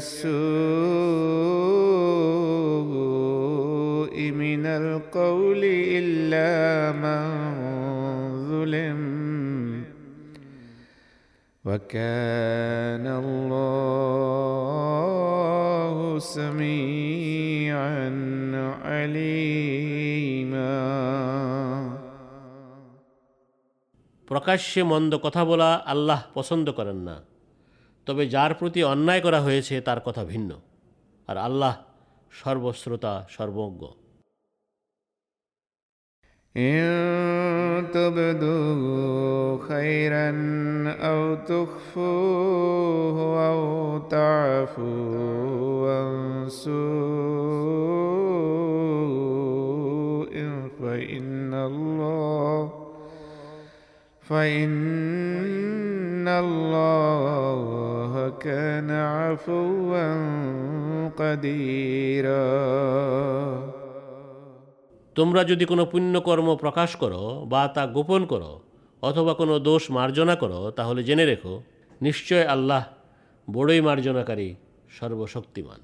الجهر بالسوء من القول إلا من ظلم وكان الله سميعا عليما প্রকাশ্যে মন্দ কথা বলা আল্লাহ পছন্দ করেন না তবে যার প্রতি অন্যায় করা হয়েছে তার কথা ভিন্ন আর আল্লাহ সর্বশ্রোতা সর্বজ্ঞ إن تبدوا خيرا أو تخفوه أو تعفوا عن سوء فإن الله فإن الله كان عفوا قديرا তোমরা যদি কোনো পুণ্যকর্ম প্রকাশ করো বা তা গোপন করো অথবা কোনো দোষ মার্জনা করো তাহলে জেনে রেখো নিশ্চয় আল্লাহ বড়ই মার্জনাকারী সর্বশক্তিমান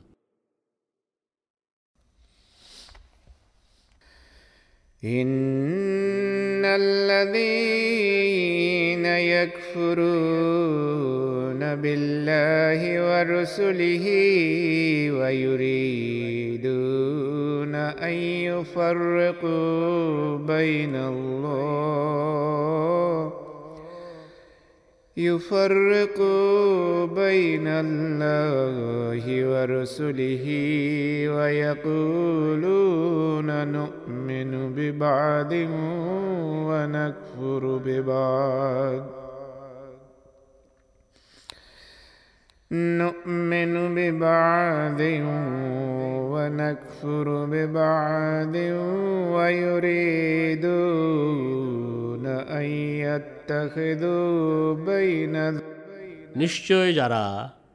إن الذين يكفرون بالله ورسله ويريدون أن يفرقوا بين الله يفرقوا بين الله ورسله ويقولون نؤمن ببعض ونكفر ببعض. نؤمن ببعض ونكفر ببعض ويريدون أن يتخذوا بين নিশ্চয় যারা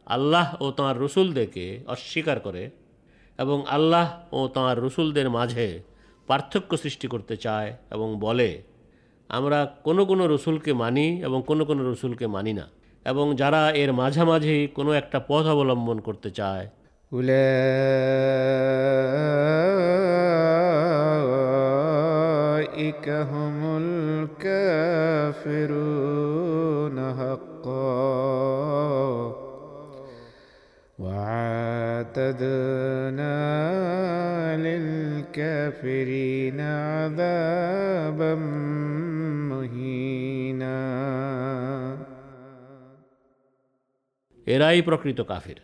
আল্লাহ ও তাঁর রসুলদেরকে অস্বীকার করে এবং আল্লাহ ও তাঁর রসুলদের মাঝে পার্থক্য সৃষ্টি করতে চায় এবং বলে আমরা কোনো কোনো রসুলকে মানি এবং কোনো কোনো রসুলকে মানি না এবং যারা এর মাঝামাঝি কোনো একটা পথ অবলম্বন করতে চায় أولئك هم الكافرون حقا وعاتدنا للكافرين عذابا এরাই প্রকৃত কাফির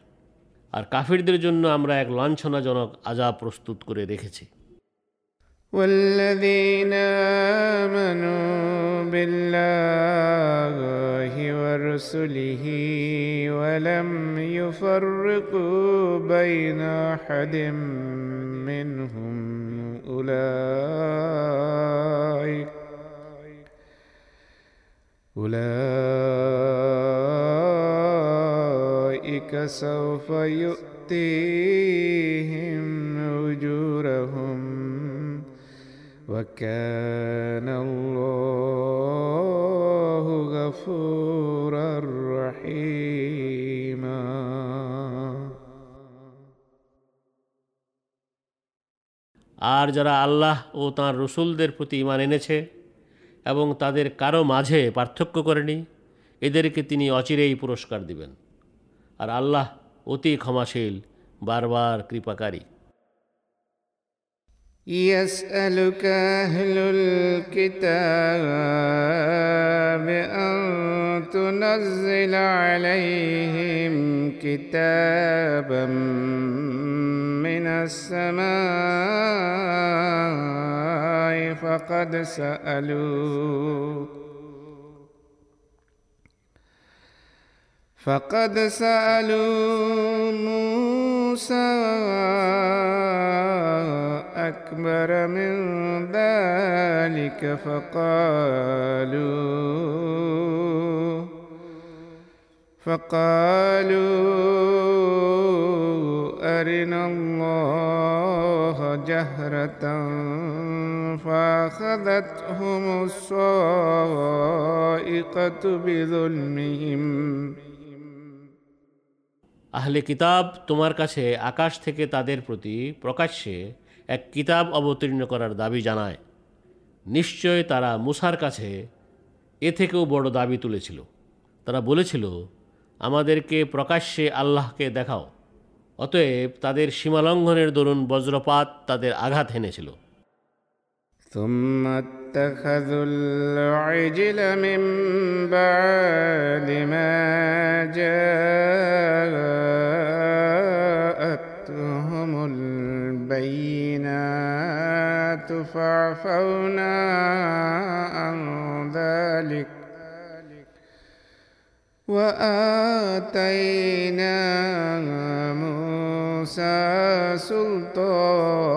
আর কাফিরদের জন্য আমরা এক লাঞ্ছনাজনক আজাব প্রস্তুত করে রেখেছি والذين آمنوا بالله ورسله ولم يفرقوا بين أحد منهم أولئك أولئك سوف يؤتيهم أجورهم وكان الله غفورا رحيما আর যারা আল্লাহ ও তাঁর রসুলদের প্রতি ইমান এনেছে এবং তাদের কারো মাঝে পার্থক্য করেনি এদেরকে তিনি অচিরেই পুরস্কার দিবেন আর আল্লাহ অতি ক্ষমাশীল বারবার কৃপাকারী يسألك أهل الكتاب أن تنزل عليهم كتابا من السماء فقد سألوا فقد سألوا موسى أكبر من ذلك فقالوا فقالوا أرنا الله جهرة فأخذتهم الصائقة بظلمهم আহলে কিতাব তোমার কাছে আকাশ থেকে তাদের প্রতি প্রকাশ্যে এক কিতাব অবতীর্ণ করার দাবি জানায়। নিশ্চয় তারা মুসার কাছে এ থেকেও বড় দাবি তুলেছিল। তারা বলেছিল, আমাদেরকে প্রকাশ্যে আল্লাহকে দেখাও। অতএব তাদের সীমালঙ্ঘনের দরুন বজ্রপাত তাদের আঘাত হেনেছিল। اتخذوا العجل من بعد ما جاءتهم البينات فعفونا عن ذلك وآتينا موسى سلطانا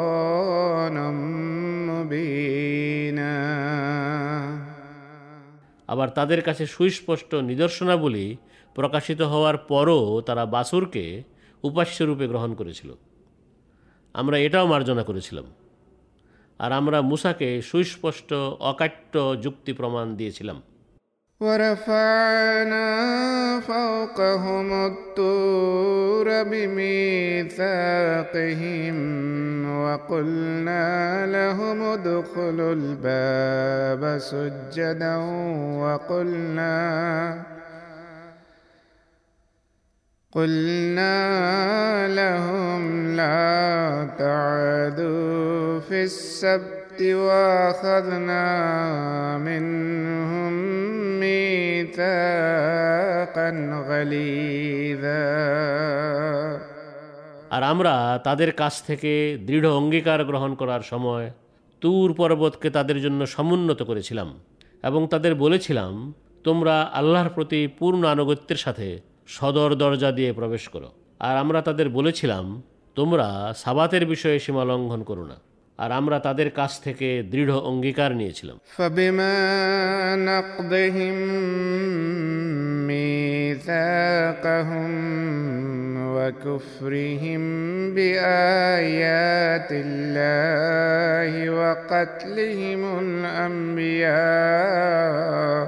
আবার তাদের কাছে সুস্পষ্ট নিদর্শনাবলী প্রকাশিত হওয়ার পরও তারা বাসুরকে উপাস্যরূপে গ্রহণ করেছিল। আমরা এটাও মার্জনা করেছিলাম। আর আমরা মুসাকে সুস্পষ্ট অকাট্য যুক্তি প্রমাণ দিয়েছিলাম। ورفعنا فوقهم الطور بميثاقهم وقلنا لهم ادخلوا الباب سجدا وقلنا قلنا لهم لا تعدوا في السبت واخذنا منهم ميثاقا غليظا আর আমরা তাদের কাছ থেকে দৃঢ় অঙ্গীকার গ্রহণ করার সময় তুর পর্বতকে তাদের জন্য সমুন্নত করেছিলাম এবং তাদের বলেছিলাম তোমরা আল্লাহর প্রতি পূর্ণ আনুগত্যের সাথে সদর দরজা দিয়ে প্রবেশ করো আর আমরা তাদের বলেছিলাম তোমরা সাবাতের বিষয়ে সীমা লঙ্ঘন করো না আর আমরা তাদের কাছ থেকে দৃঢ় অঙ্গীকার নিয়েছিলাম فبما نقضهم ميثاقهم وكفرهم بآيات الله وقتلهم الأنبياء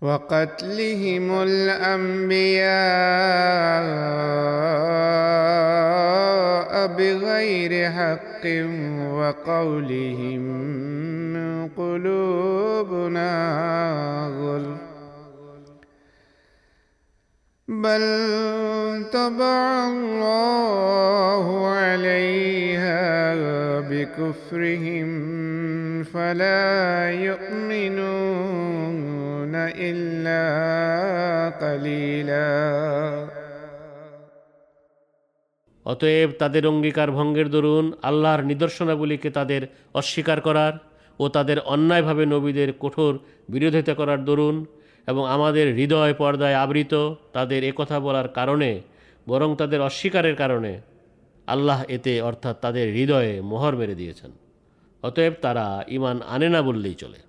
وقتلهم الأنبياء بغير حق وقولهم قلوبنا غلف بل طبع الله عليها بكفرهم فلا يؤمنون. إلا قليلا অতএব তাদের অঙ্গীকার ভঙ্গের দরুন আল্লাহর নিদর্শনাবলীকে তাদের অস্বীকার করার ও তাদের অন্যায়ভাবে নবীদের কঠোর বিরোধিতা করার দরুন এবং আমাদের হৃদয় পর্দায় আবৃত তাদের একথা বলার কারণে বরং তাদের অস্বীকারের কারণে আল্লাহ এতে অর্থাৎ তাদের হৃদয়ে মোহর মেরে দিয়েছেন অতএব তারা ইমান আনে না বললেই চলে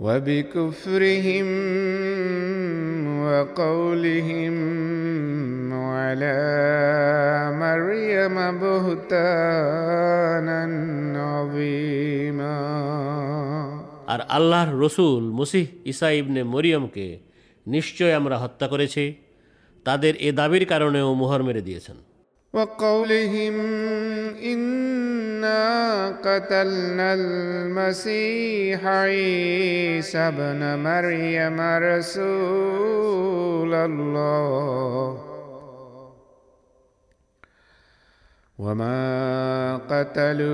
وبكفرهم وقولهم على مريم بهتانا عظيما আর আল্লাহর রসুল মসিহ ইসা ইবনে মরিয়মকে নিশ্চয় আমরা হত্যা করেছি তাদের এ দাবির কারণেও মোহর মেরে দিয়েছেন وقولهم إنا قتلنا المسيح عيسى ابن مريم رسول الله. وما قتلوه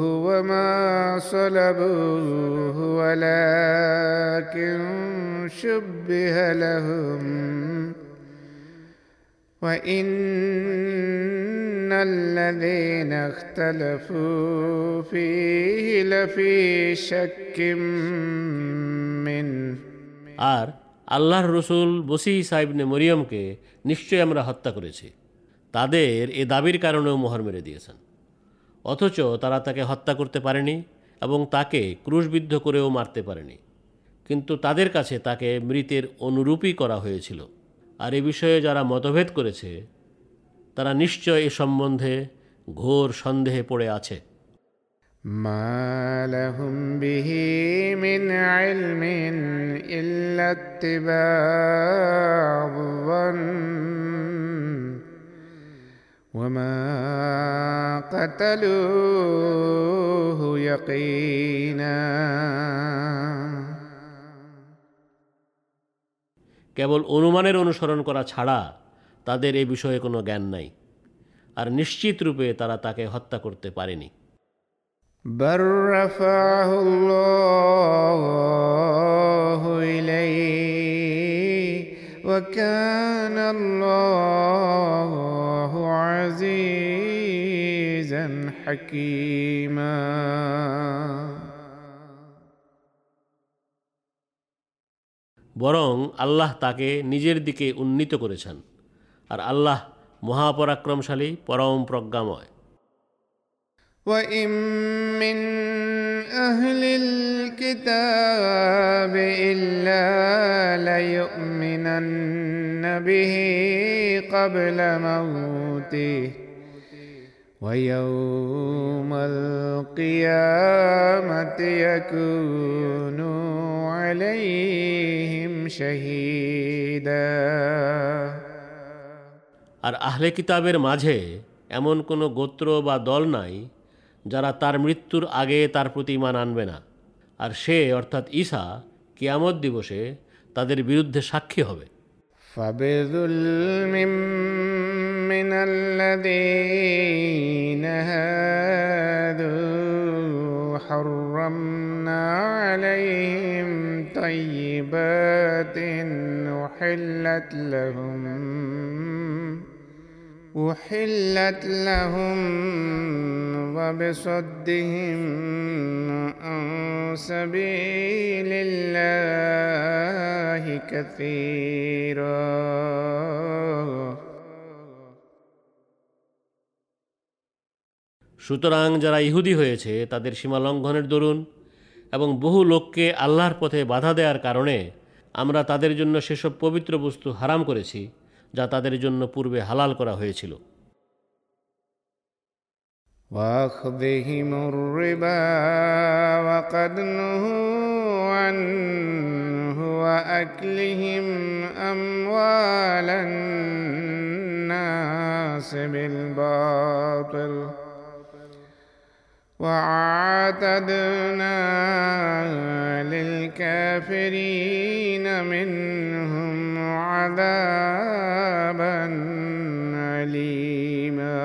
وما صلبوه ولكن شبه لهم. وإن الذين اختلفوا فيه لفي شك منه আর আল্লাহর রসুল বসি সাহেবনে মরিয়মকে নিশ্চয়ই আমরা হত্যা করেছি তাদের এ দাবির কারণেও মোহর মেরে দিয়েছেন অথচ তারা তাকে হত্যা করতে পারেনি এবং তাকে ক্রুশবিদ্ধ করেও মারতে পারেনি কিন্তু তাদের কাছে তাকে মৃতের অনুরূপই করা হয়েছিল আর এ বিষয়ে যারা মতভেদ করেছে তারা নিশ্চয় এ সম্বন্ধে ঘোর সন্দেহে পড়ে আছে ما لهم به من علم إلا اتباع الظن وما قتلوه يقينا কেবল অনুমানের অনুসরণ করা ছাড়া তাদের এ বিষয়ে কোনো জ্ঞান নাই। আর নিশ্চিত রূপে তারা তাকে হত্যা করতে পারেনি। بل বরং আল্লাহ তাকে নিজের দিকে উন্নীত করেছেন আর আল্লাহ মহাপরাক্রমশালী পরম প্রজ্ঞাময় وإن من أهل الكتاب إلا ليؤمنن به قبل موته ويوم القيامة يكون عليهم شهيدا আর আহলে কিতাবের মাঝে এমন কোনো গোত্র বা দল নাই যারা তার মৃত্যুর আগে তার প্রতি ইমান আনবে না আর সে অর্থাৎ ঈসা কিয়ামত দিবসে তাদের বিরুদ্ধে সাক্ষী হবে فبظلم من الذين هادوا حرمنا عليهم طيبات أحلت لهم أحلت لهم وبصدهم عن سبيل الله كثيرا. সুতরাং যারা ইহুদি হয়েছে তাদের সীমা লঙ্ঘনের দরুন এবং বহু লোককে আল্লাহর পথে বাধা দেওয়ার কারণে আমরা তাদের জন্য সেসব পবিত্র বস্তু হারাম করেছি যা তাদের জন্য পূর্বে হালাল করা হয়েছিল واخذهم الربا وقد نهوا عنه واكلهم اموال الناس بالباطل واعتدنا للكافرين منهم عذابا أليما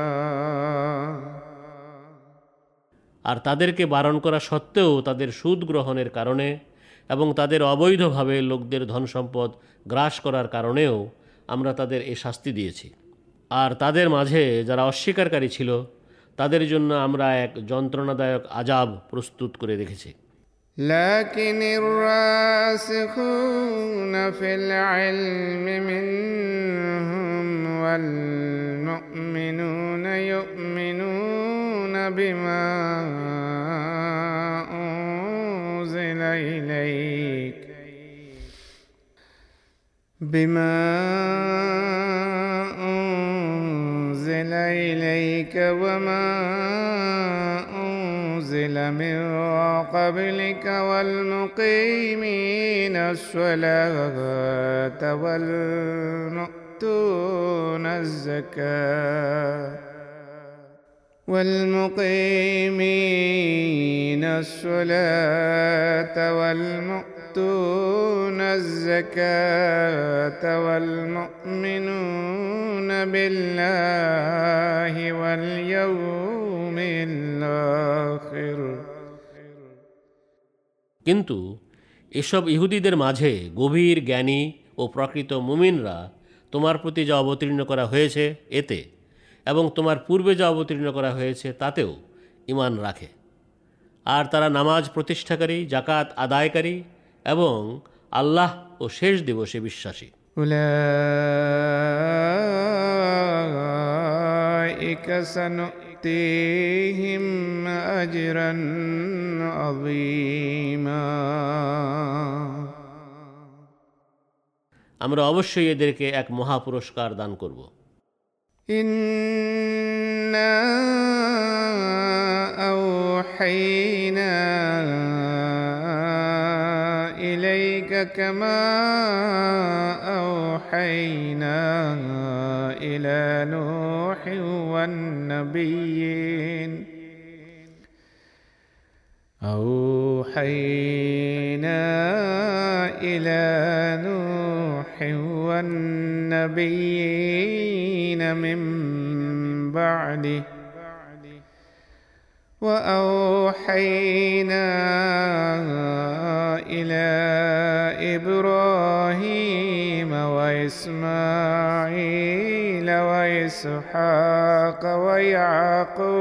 আর তাদেরকে বারণ করা সত্ত্বেও তাদের সুদ গ্রহণের কারণে এবং তাদের অবৈধভাবে লোকদের ধন সম্পদ গ্রাস করার কারণেও আমরা তাদের এ শাস্তি দিয়েছি আর তাদের মাঝে যারা অস্বীকারী ছিল তাদের জন্য আমরা এক যন্ত্রণাদায়ক আজাব প্রস্তুত করে রেখেছি لكن الراسخون في العلم منهم والمؤمنون يؤمنون بما أنزل إليك بما أنزل إليك وما أنزل من قبلك والمقيمين الصلاة والمؤتون الزكاة والمقيمين الصلاة والمؤتون الزكاة والمؤمنون بالله واليوم الآخر কিন্তু এসব ইহুদিদের মাঝে গভীর জ্ঞানী ও প্রকৃত মুমিনরা তোমার প্রতি যা অবতীর্ণ করা হয়েছে এতে এবং তোমার পূর্বে যা অবতীর্ণ করা হয়েছে তাতেও ইমান রাখে আর তারা নামাজ প্রতিষ্ঠাকারী জাকাত আদায়কারী এবং আল্লাহ ও শেষ দিবসে বিশ্বাসী أولئك سنؤتيهم أجرا عظيما আমরা অবশ্যই এদেরকে এক মহা পুরস্কার দান করব إنا أوحينا كما أوحينا إلى نوح والنبيين. أوحينا إلى نوح والنبيين من بعده. وأوحينا إلى إبراهيم وإسماعيل وإسحاق ويعقوب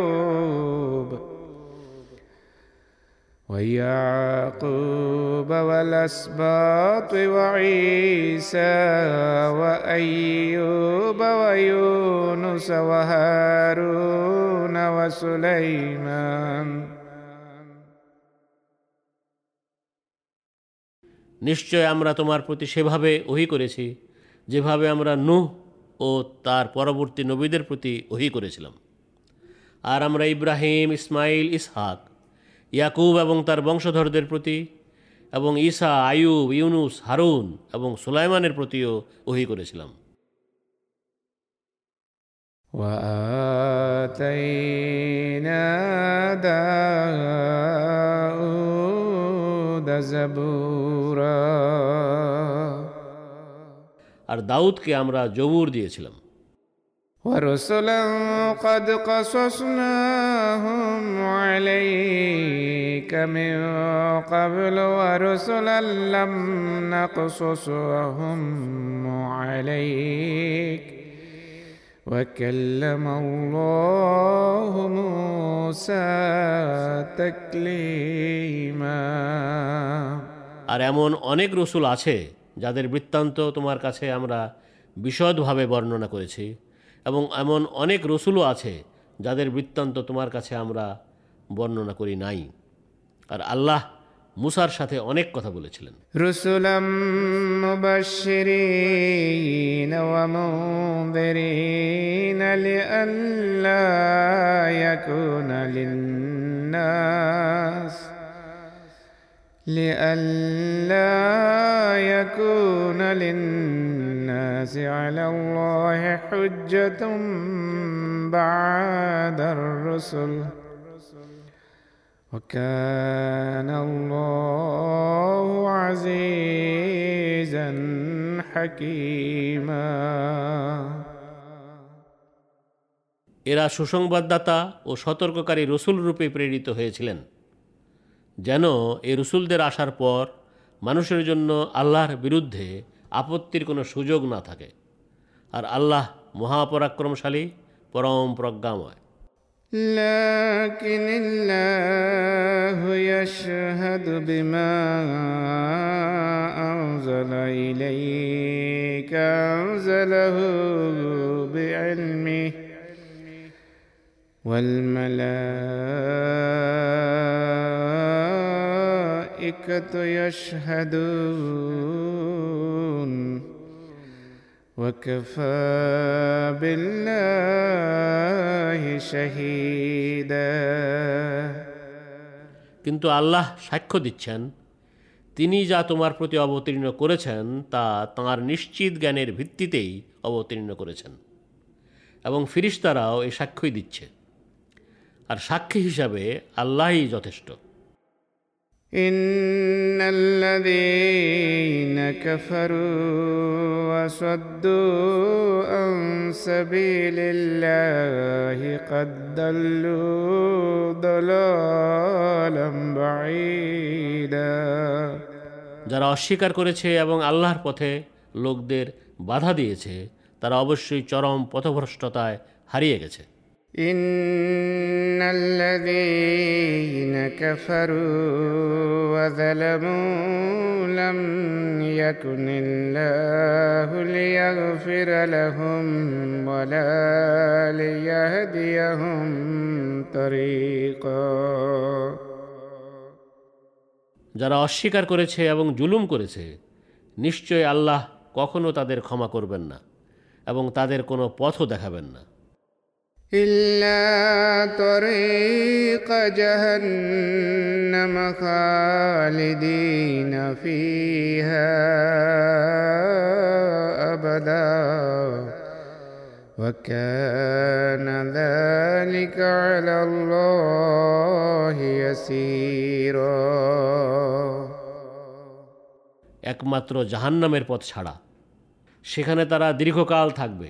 ويعقوب والأسباط وعيسى وأيوب ويونس وهارون وسليمان নিশ্চয় আমরা তোমার প্রতি সেভাবে ওহি করেছি যেভাবে আমরা নুহ ও তার পরবর্তী নবীদের প্রতি ওহি করেছিলাম আর আমরা ইব্রাহিম ইসমাইল ইসহাক ইয়াকুব এবং তার বংশধরদের প্রতি এবং ঈসা আয়ুব ইউনুস হারুন এবং সুলাইমানের প্রতিও ওহি করেছিলাম। আর দাউদকে আমরা জবুর দিয়েছিলাম। ورسلا قد قصصناهم عليك من قبل ورسلا لم نقصصهم عليك وكلم الله موسى تكليما আর এমন অনেক রসুল আছে যাদের বৃত্তান্ত তোমার কাছে আমরা বিশদভাবে বর্ণনা করেছি এবং এমন অনেক রসুলও আছে যাদের বৃত্তান্ত তোমার কাছে আমরা বর্ণনা করি নাই। আর আল্লাহ মুসার সাথে অনেক কথা বলেছিলেন। রসুলাম মুবাশশিরিন لئلا يكون للناس على الله حجة بعد الرسل وكان الله عزيزا حكيما এরা সুসংবাদদাতা ও সতর্ককারী রসুল রূপে প্রেরিত হয়েছিলেন যেন এ রসুলদের আসার পর মানুষের জন্য আল্লাহর বিরুদ্ধে আপত্তির কোনো সুযোগ না থাকে আর আল্লাহ মহাপরাক্রমশালী পরম প্রজ্ঞাময় لكن الله يشهد بما أنزل إليك أنزله بعلمه والملائكة يشهدون وكفى بالله شهيدا কিন্তু আল্লাহ সাক্ষ্য দিচ্ছেন তিনি যা তোমার প্রতি অবতীর্ণ করেছেন তা তাঁর নিশ্চিত জ্ঞানের ভিত্তিতেই অবতীর্ণ করেছেন এবং ফিরিস্তারাও এই সাক্ষ্যই দিচ্ছে আর সাক্ষী হিসাবে আল্লাহই যথেষ্ট إن الذين كفروا وصدوا عن سبيل الله قد ضلوا ضلالا بعيدا যারা অস্বীকার করেছে এবং আল্লাহর পথে লোকদের বাধা দিয়েছে তারা অবশ্যই চরম পথভ্রষ্টতায় হারিয়ে গেছে إن الذين كفروا وظلموا لم يكن الله ليغفر لهم ولا ليهديهم طريقا যারা অস্বীকার করেছে এবং জুলুম করেছে নিশ্চয় আল্লাহ কখনো তাদের ক্ষমা করবেন না এবং তাদের কোনো পথও দেখাবেন না إلا طريق جهنم خالدين فيها أبدا وكان ذلك على الله يسيرا একমাত্র জাহান্নামের পথ ছাড়া সেখানে তারা দীর্ঘকাল থাকবে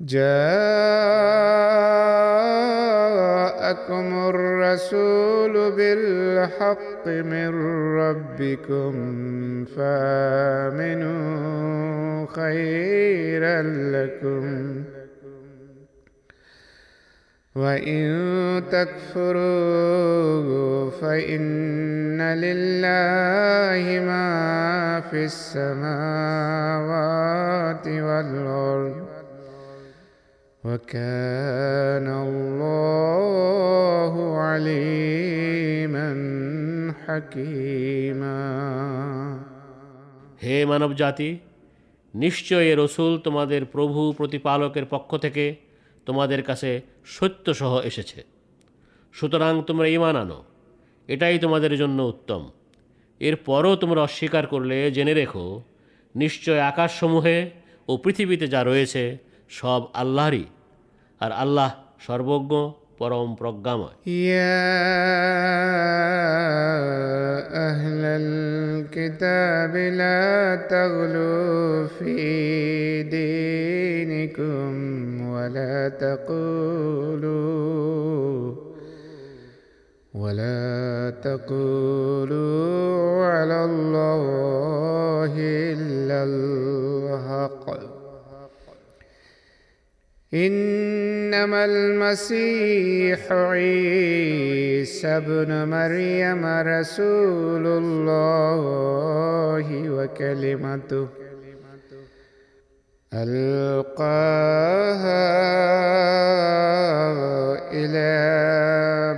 جاءكم الرسول بالحق من ربكم فآمنوا خيرا لكم وإن تكفروا فإن لله ما في السماوات والأرض وكان الله عليما حكيما হে মানব জাতি নিশ্চয় এ রসুল তোমাদের প্রভু প্রতিপালকের পক্ষ থেকে তোমাদের কাছে সত্যসহ এসেছে সুতরাং তোমরা ইমান আনো এটাই তোমাদের জন্য উত্তম এরপরও তোমরা অস্বীকার করলে জেনে রেখো নিশ্চয় আকাশসমূহে ও পৃথিবীতে যা রয়েছে সব আল্লাহরই আর আল্লাহ সর্বজ্ঞ পরম প্রজ্ঞাময় يا أهل الكتاب لا تغلوا في دينكم ولا تقولوا ولا تقولوا على الله إلا الحق إنما المسيح عيسى ابن مريم رسول الله وكلمته ألقاها إلى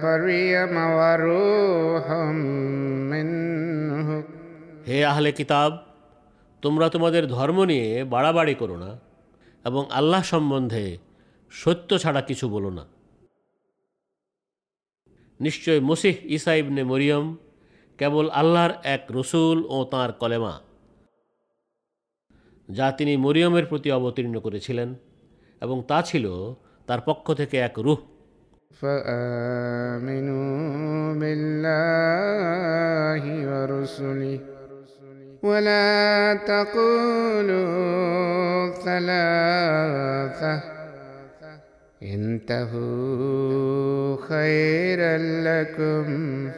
مريم وروح منه হে আহলে কিতাব তোমরা তোমাদের ধর্ম নিয়ে বাড়াবাড়ি করো না এবং আল্লাহ সম্বন্ধে সত্য ছাড়া কিছু বলো না নিশ্চয় মসিহ ইসা ইবনে মরিয়ম কেবল আল্লাহর এক রসুল ও তাঁর কলেমা যা তিনি মরিয়মের প্রতি অবতীর্ণ করেছিলেন এবং তা ছিল তার পক্ষ থেকে এক রুহ فآمنوا بالله ورسله ولا تقولوا ثلاثة. انتهوا خيرا لكم.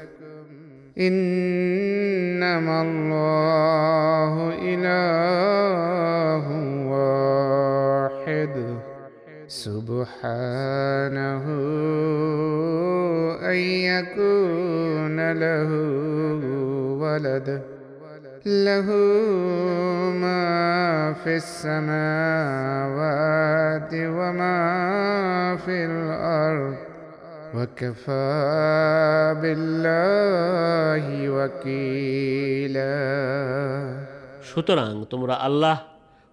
إنما الله إله واحد. سبحانه أن يكون له ولد. له ما في السماوات وما في الأرض وكفى بالله وكيلا সুতরাং তোমরা আল্লাহ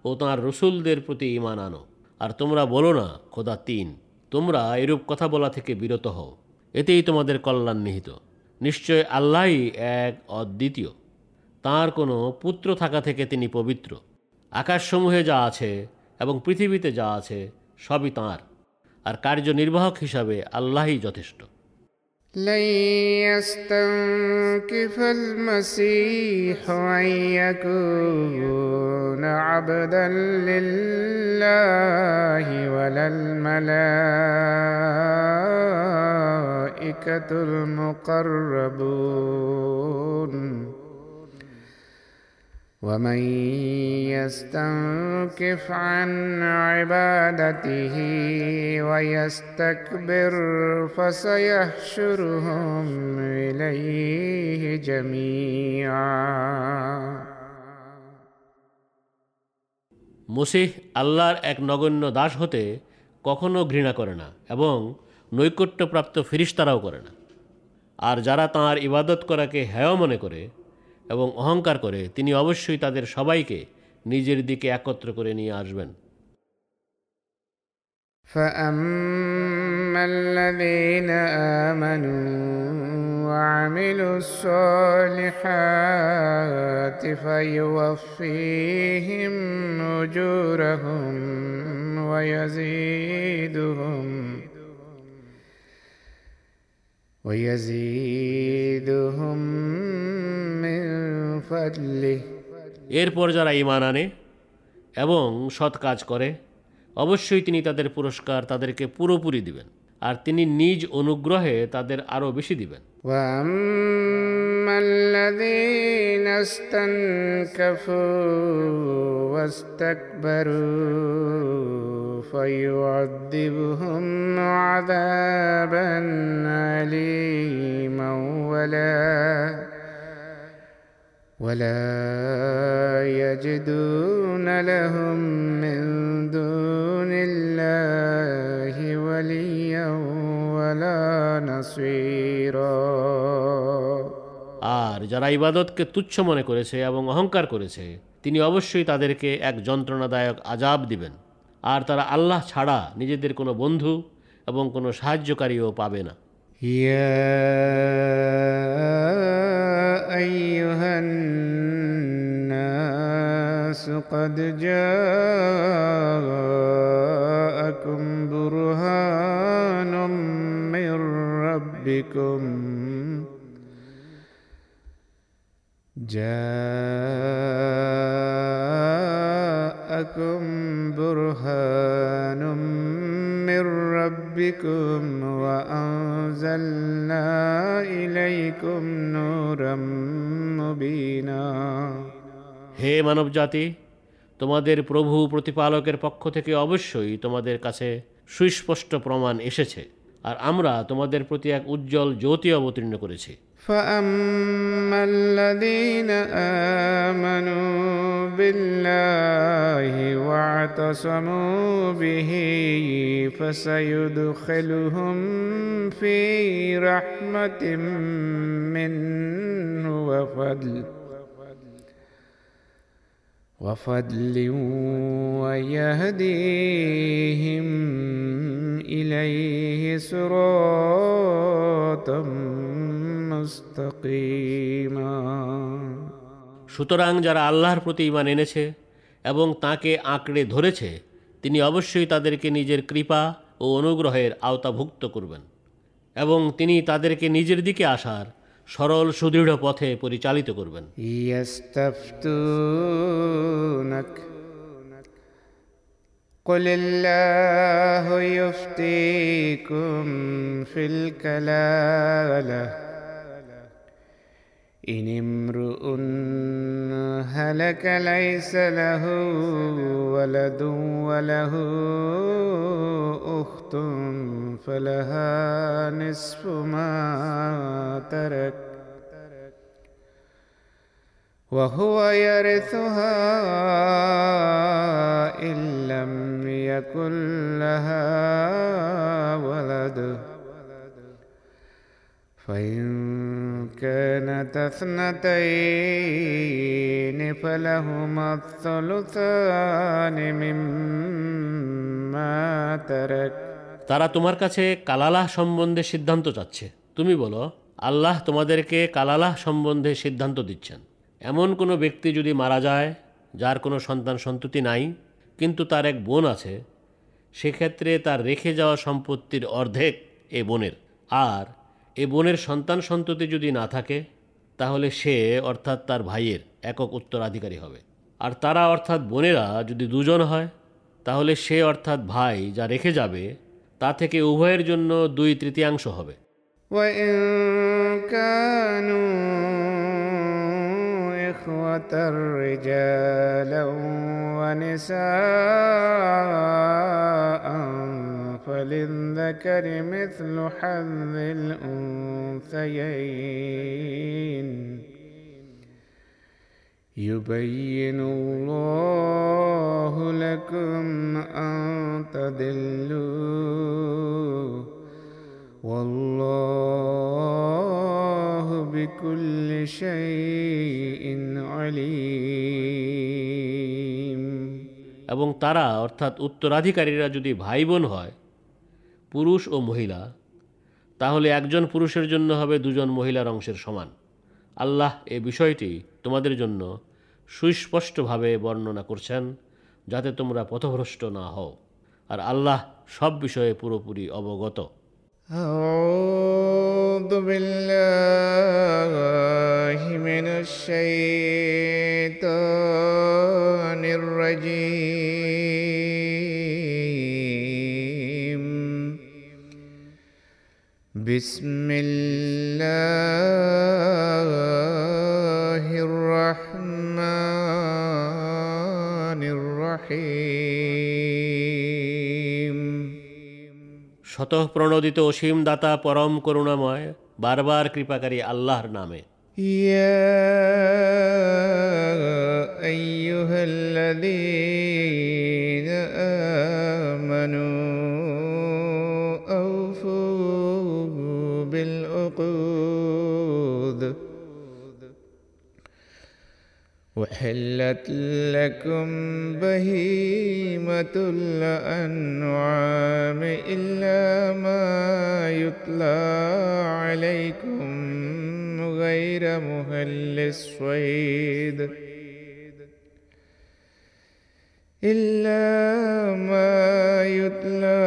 ও তাঁর রসুলদের প্রতি ঈমান আনো আর তোমরা বলো না খোদা তিন তোমরা এরূপ কথা বলা থেকে বিরত হও এতেই তোমাদের কল্যাণ নিহিত নিশ্চয় আল্লাহই এক অদ্বিতীয় তাঁর কোনো পুত্র থাকা থেকে তিনি পবিত্র আকাশসমূহে যা আছে এবং পৃথিবীতে যা আছে সবই তাঁর আর কার্যনির্বাহক হিসাবে আল্লাহই যথেষ্ট لن يستنكف المسيح أن يكون عبدا لله ولا الملائكة المقربون ومن يستنكف عن عبادته ويستكبر فسيحشرهم اليه جميعا মসিহ আল্লাহর এক নগণ্য দাস হতে কখনো ঘৃণা করে না এবং নৈকট্যপ্রাপ্ত ফিরিস্তারাও করে না আর যারা তাঁর ইবাদত করাকে হেয় মনে করে এবং অহংকার করে তিনি অবশ্যই তাদের সবাইকে নিজের দিকে একত্র করে নিয়ে আসবেন فأما الذين آمنوا وعملوا الصالحات فيوفيهم أجورهم ويزيدهم ويزيدهم من فضله এরপর যারা ইমান আনে এবং সৎ কাজ করে, অবশ্যই তিনি তাদের পুরস্কার তাদেরকে পুরোপুরি দিবেন। আর তিনি নিজ অনুগ্রহে তাদের আরও বেশি দিবেন واما الذين استنكفوا واستكبروا فيعذبهم عذابا اليما ولا ولا يجدون لهم من دون الله وليا ولا نصيرا আর যারা ইবাদতকে তুচ্ছ মনে করেছে এবং অহংকার করেছে তিনি অবশ্যই তাদেরকে এক যন্ত্রণাদায়ক আজাব দিবেন আর তারা আল্লাহ ছাড়া নিজেদের কোনো বন্ধু এবং কোনো সাহায্যকারীও পাবে না يا أيها الناس قد جاءكم برهان من ربكم جاءكم برهان من ربكم وأنزلنا إليكم نورا مبينا হে মানবজাতি তোমাদের প্রভু প্রতিপালকের পক্ষ থেকে অবশ্যই তোমাদের কাছে সুস্পষ্ট প্রমাণ এসেছে আর আমরা তোমাদের প্রতি এক উজ্জ্বল জ্যোতি অবতীর্ণ করেছি فأما الذين آمنوا بالله واعتصموا به فسيدخلهم في رحمة منه وفضل وفضل ويهديهم إليه صراطا مستقيما সুতরাং যারা আল্লাহর প্রতি ইমান এনেছে এবং তাকে আঁকড়ে ধরেছে তিনি অবশ্যই তাদেরকে নিজের কৃপা ও অনুগ্রহের আওতাভুক্ত করবেন এবং তিনি তাদেরকে নিজের দিকে আসার সরল সুদৃঢ় পথে পরিচালিত করবেন يستفتونك قل الله يفتيكم في الكلالة إن امرؤ هلك ليس له ولد وله أخت فلها نصف ما ترك وهو يرثها إن لم يكن لها ولد فإن كانت اثنتين فلهما الثلثان مما ترك তারা তোমার কাছে কালালাহ সম্বন্ধে সিদ্ধান্ত চাচ্ছে তুমি বলো আল্লাহ তোমাদেরকে কালালাহ সম্বন্ধে সিদ্ধান্ত দিচ্ছেন এমন কোনো ব্যক্তি যদি মারা যায় যার কোনো সন্তান সন্ততি নাই কিন্তু তার এক বোন আছে সেক্ষেত্রে তার রেখে যাওয়া সম্পত্তির অর্ধেক এ বোনের আর এ বোনের সন্তান সন্ততি যদি না থাকে তাহলে সে অর্থাৎ তার ভাইয়ের একক উত্তরাধিকারী হবে আর তারা অর্থাৎ বোনেরা যদি দুজন হয় তাহলে সে অর্থাৎ ভাই যা রেখে যাবে তা থেকে উভয়ের জন্য দুই তৃতীয়াংশ হবে وإن كانوا إخوة رجالا ونساء فللذكر مثل حظ الأنثيين يبين الله لكم أن تضلوا والله بكل شيء عليم এবং তারা অর্থাৎ উত্তরাধিকারীরা যদি ভাই বোন হয় পুরুষ ও মহিলা তাহলে একজন পুরুষের জন্য হবে দুজন মহিলার অংশের সমান আল্লাহ এ বিষয়টি তোমাদের জন্য সুস্পষ্টভাবে বর্ণনা করছেন যাতে তোমরা পথভ্রষ্ট না হও আর আল্লাহ সব বিষয়ে পুরোপুরি অবগত أعوذ بالله من الشيطان الرجيم بسم الله الرحمن الرحيم স্বতঃপ্রণোদিত অসীম দাতা পরম করুণাময় বারবার কৃপাকারী আল্লাহর নামে يا أيها الذين آمنوا أوفوا بالعقود وحلت لكم بهيمة الأنعام إلا ما يتلى عليكم غير مهل الصيد إلا ما يتلى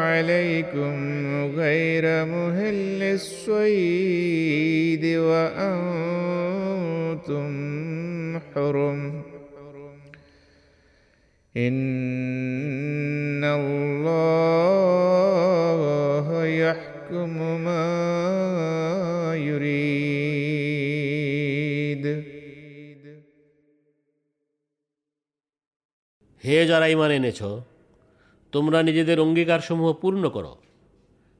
عليكم غير مهل الصيد وأنتم حرم. إن الله হে যারা ইমান এনেছ, তোমরা নিজেদের অঙ্গীকারসমূহ পূর্ণ করো।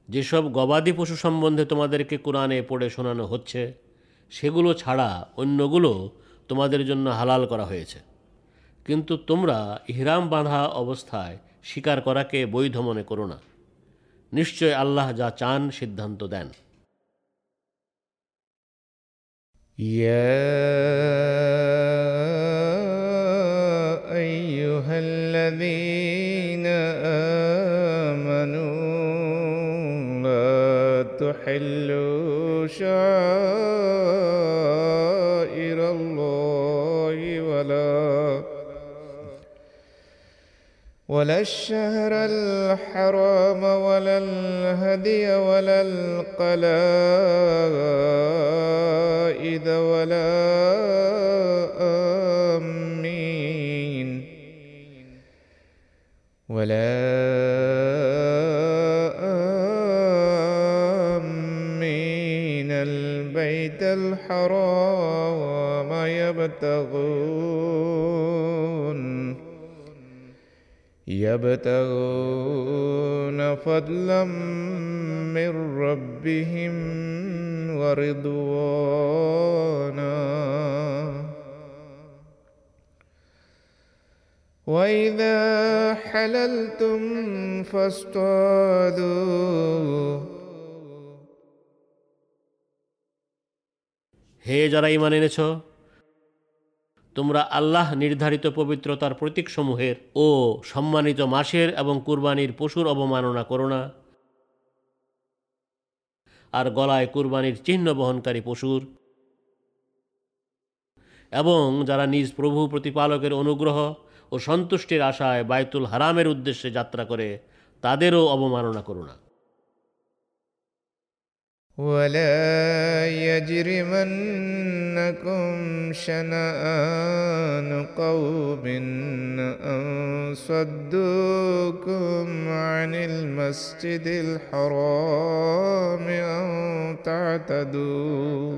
যেসব গবাদি পশু সম্বন্ধে তোমাদেরকে কোরআনে পড়ে শোনানো হচ্ছে, সেগুলো ছাড়া অন্যগুলো তোমাদের জন্য হালাল করা হয়েছে। কিন্তু তোমরা ইহরাম বাঁধা অবস্থায় স্বীকার করাকে বৈধ মনে করো না। নিশ্চয় আল্লাহ যা চান সিদ্ধান্ত দেন। يا الذين آمنوا لا تحلوا شعائر الله ولا ولا الشهر الحرام ولا الهدي ولا القلائد ولا آمين ولا آمين. البيت الحرام يبتغون يبتغون فضلا من ربهم ورضوانا. وإذا حللتم فاصطادوا হে যারা ইমান এনেছ তোমরা আল্লাহ নির্ধারিত পবিত্রতার প্রতীকসমূহের ও সম্মানিত মাসের এবং কুরবানির পশুর অবমাননা করো না আর গলায় কুরবানির চিহ্ন বহনকারী পশুর এবং যারা নিজ প্রভু প্রতিপালকের অনুগ্রহ ও সন্তুষ্টির আশায় বায়তুল হারামের উদ্দেশ্যে যাত্রা করে তাদেরও অবমাননা করো না ولا يجرمنكم شنآن قوم أن صدوكم عن المسجد الحرام أن تعتدوا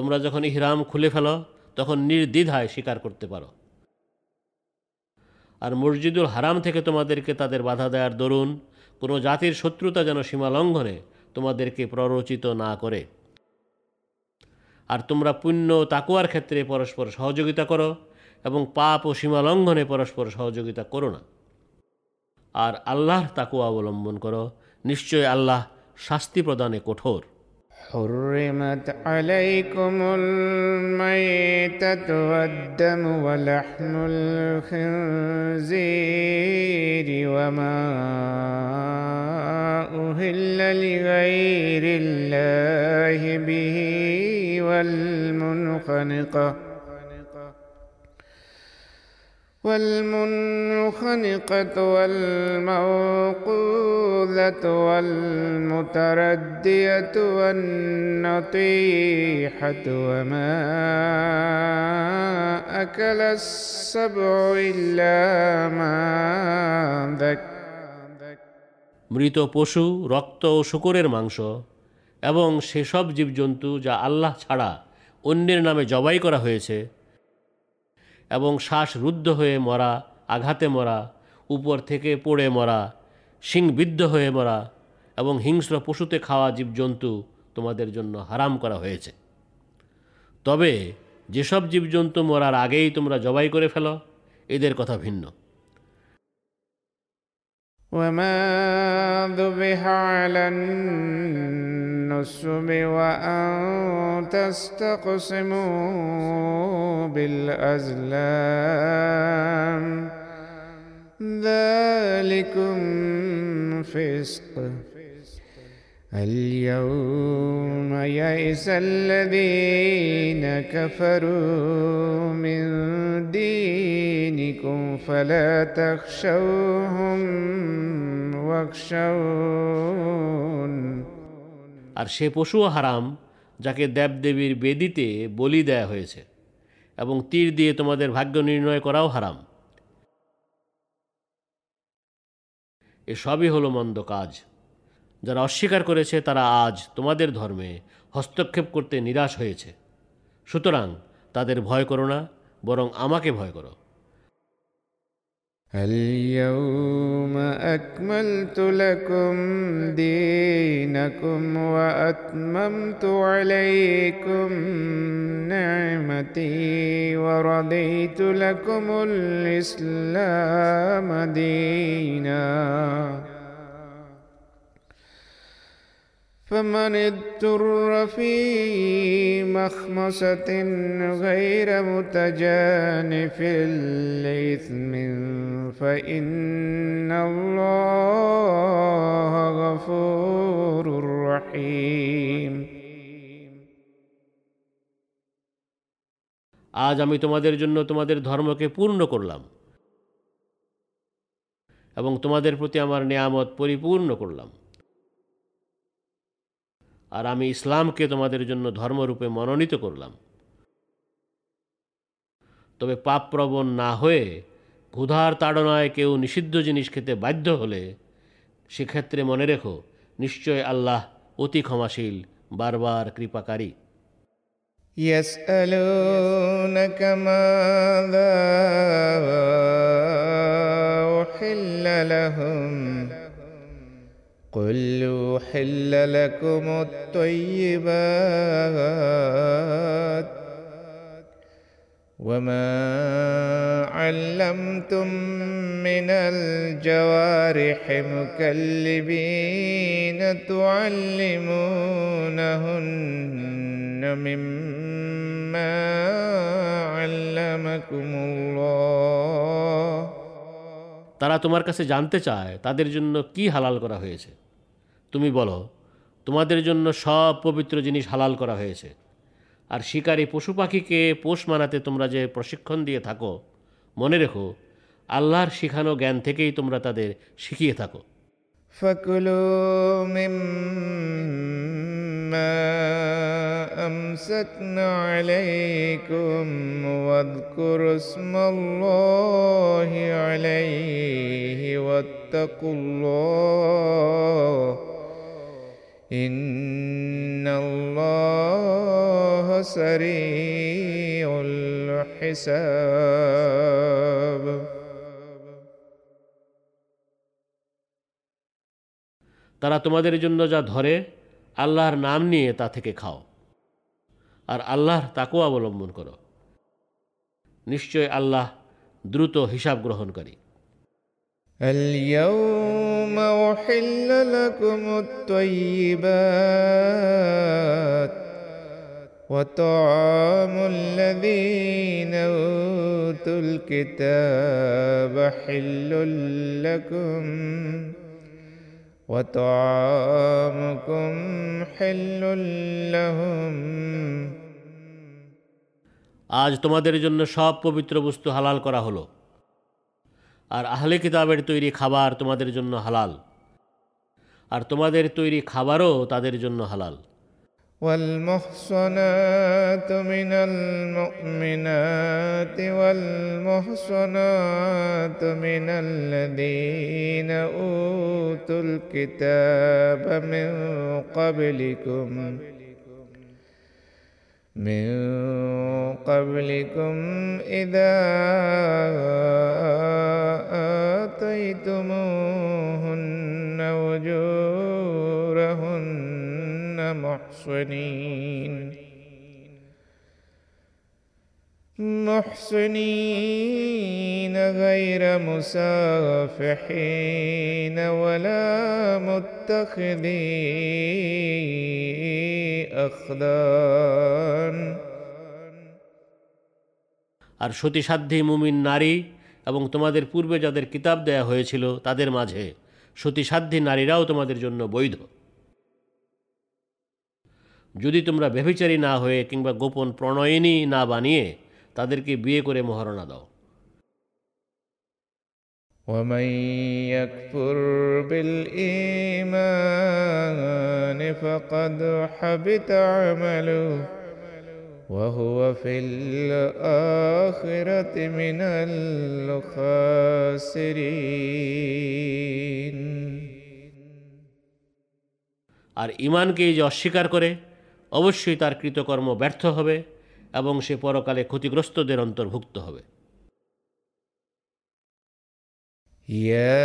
তোমরা যখন ইহরাম খুলে ফেলো, তখন নির্দ্বিধায় স্বীকার করতে পারো। আর মসজিদুল হারাম থেকে তোমাদেরকে তাদের বাধা দেওয়ার দরুন, কোনো জাতির শত্রুতা যেন সীমা লঙ্ঘনে তোমাদেরকে প্ররোচিত না করে। আর তোমরা পুণ্য তাকুয়ার ক্ষেত্রে পরস্পর সহযোগিতা করো এবং পাপ ও সীমা লঙ্ঘনে পরস্পর সহযোগিতা করো না। আর আল্লাহর তাকুয়া অবলম্বন করো। নিশ্চয় আল্লাহ শাস্তি প্রদানে কঠোর। حرمت عليكم الميتة والدم ولحم الخنزير وما أهل لغير الله به والمنخنقة والمنخنقة والموقوذة والمتردية والنطيحة وما أكل السبع إلا ما ذك মৃত পশু রক্ত ও শুকরের মাংস এবং সেসব জীবজন্তু যা আল্লাহ ছাড়া অন্যের নামে জবাই করা হয়েছে এবং শ্বাসরুদ্ধ হয়ে মরা, আঘাতে মরা, উপর থেকে পড়ে মরা সিংবিদ্ধ হয়ে মরা এবং হিংস্র পশুতে খাওয়া জীবজন্তু তোমাদের জন্য হারাম করা হয়েছে। তবে যেসব জীবজন্তু মরার আগেই তোমরা জবাই করে ফেলো, এদের কথা ভিন্ন। وما ذبح على النصب وأن تستقسموا بالأزلام ذلكم فسق اليوم يئس الذين كفروا من دينكم فلا تخشوهم واخشون আর সে পশুও হারাম যাকে দেবদেবীর বেদিতে বলি দেয়া হয়েছে এবং তীর দিয়ে তোমাদের ভাগ্য নির্ণয় করাও হারাম এসবই হলো মন্দ কাজ যারা অস্বীকার করেছে তারা আজ তোমাদের ধর্মে হস্তক্ষেপ করতে নিরাশ হয়েছে সুতরাং তাদের ভয় করো না বরং আমাকে ভয় করো اليوم أكملت لكم دينكم وأتممت عليكم نعمتي ورضيت لكم الإسلام دينا فمن اضطر في مخمصة غير متجانف لإثم فإن الله غفور رحيم আজ আমি তোমাদের জন্য তোমাদের ধর্মকে পূর্ণ করলাম এবং তোমাদের প্রতি আমার নেয়ামত পরিপূর্ণ করলাম আর আমি ইসলামকে তোমাদের জন্য ধর্মরূপে মনোনীত করলাম তবে পাপপ্রবণ না হয়ে ক্ষুধার তাড়নায় কেউ নিষিদ্ধ জিনিস খেতে বাধ্য হলে সেক্ষেত্রে মনে রেখো নিশ্চয় আল্লাহ অতি ক্ষমাশীল বারবার কৃপাকারী يسألونك ماذا أحل لهم قل أحل لكم الطيبات وما علمتم من الجوارح مكلبين تعلمونهن مما علمكم الله তারা তোমার কাছে জানতে চায় তাদের জন্য কি হালাল করা হয়েছে। তুমি বলো, তোমাদের জন্য সব পবিত্র জিনিস হালাল করা হয়েছে। আর শিকারী পশু পাখিকে পোষ মানাতে তোমরা যে প্রশিক্ষণ দিয়ে থাকো, মনে রেখো, আল্লাহর শিখানো জ্ঞান থেকেই তোমরা তাদের শিখিয়ে থাকো। فكلوا مما أمسكنا عليكم واذكروا اسم الله عليه واتقوا الله. إن الله سريع الحساب. তারা তোমাদের জন্য যা ধরে আল্লাহর নাম নিয়ে তা থেকে খাও আর আল্লাহর তাকেও অবলম্বন করো নিশ্চয় আল্লাহ দ্রুত হিসাব গ্রহণকারী اليوم أحل لكم الطيبات وطعام الذين أوتوا الكتاب حل لكم وطعامكم حل لهم আজ তোমাদের জন্য সব পবিত্র বস্তু হালাল করা হলো আর আহলে কিতাবের তৈরি খাবার তোমাদের জন্য হালাল আর তোমাদের তৈরি খাবারও তাদের জন্য হালাল والمحصنات من المؤمنات والمحصنات من الذين أوتوا الكتاب من قبلكم من قبلكم إذا آتيتموهن أجورهن محصنين محصنين غير مسافحين ولا متخذي أخدان আর সতীসাধ্যী মুমিন নারী এবং তোমাদের পূর্বে যাদের কিতাব দেয়া হয়েছিল তাদের মাঝে সতীসাধ্যী নারীরাও তোমাদের জন্য বৈধ যদি তোমরা ব্যভিচারী না হয়ে কিংবা গোপন প্রণয়িনী না বানিয়ে তাদেরকে বিয়ে করে মহারণা দাও ومن يكفر بالإيمان فقد حبط عمله وهو في الآخرة من الخاسرين আর ইমানকে যে অস্বীকার করে অবশ্যই তার কৃতকর্ম ব্যর্থ হবে এবং সে পরকালে ক্ষতিগ্রস্তদের অন্তর্ভুক্ত হবে يا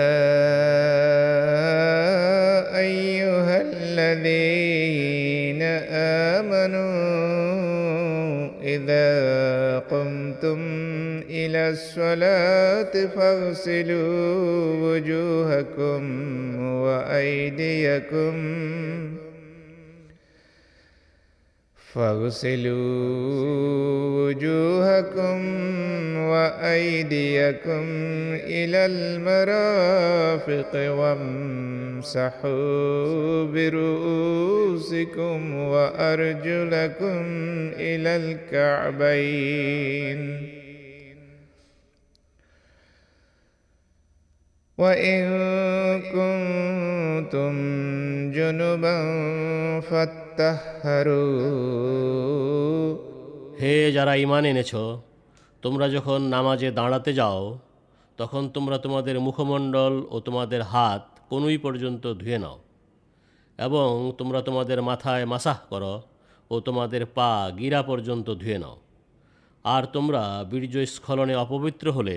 أيها الذين آمنوا إذا قمتم إلى الصلاة فاغسلوا وجوهكم وأيديكم فاغسلوا وجوهكم وأيديكم إلى المرافق وامسحوا برؤوسكم وأرجلكم إلى الكعبين. وإن كنتم جنبا فاتهروا হে যারা ইমান এনেছ তোমরা যখন নামাজে দাঁড়াতে যাও তখন তোমরা তোমাদের মুখমণ্ডল ও তোমাদের হাত কোনুই পর্যন্ত ধুয়ে নাও এবং তোমরা তোমাদের মাথায় মাসাহ করো ও তোমাদের পা গিরা পর্যন্ত ধুয়ে নাও আর তোমরা বীর্যস্খলনে অপবিত্র হলে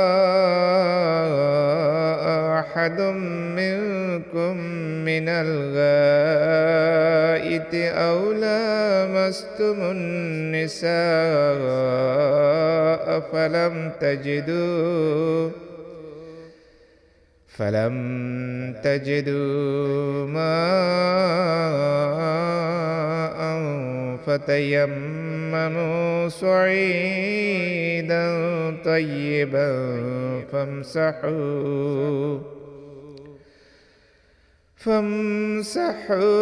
أحد منكم من الغائط أو لامستم النساء فلم تجدوا فلم تجدوا ماء فتيمموا صعيدا طيبا فامسحوا فامسحوا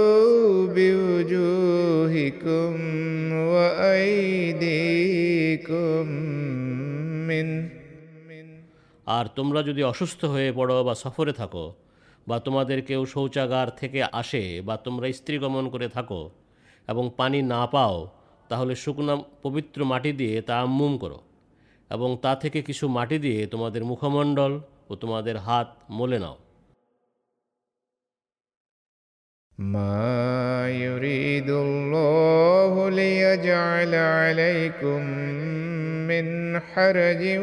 بوجوهكم وأيديكم منه আর তোমরা যদি অসুস্থ হয়ে পড়ো বা সফরে থাকো বা তোমাদের কেউ শৌচাগার থেকে আসে বা তোমরা স্ত্রী গমন করে থাকো এবং পানি না পাও তাহলে শুকনা পবিত্র মাটি দিয়ে তা আম্মুম করো এবং তা থেকে কিছু মাটি দিয়ে তোমাদের মুখমণ্ডল ও তোমাদের হাত মলে নাও ما يريد الله ليجعل عليكم من حرج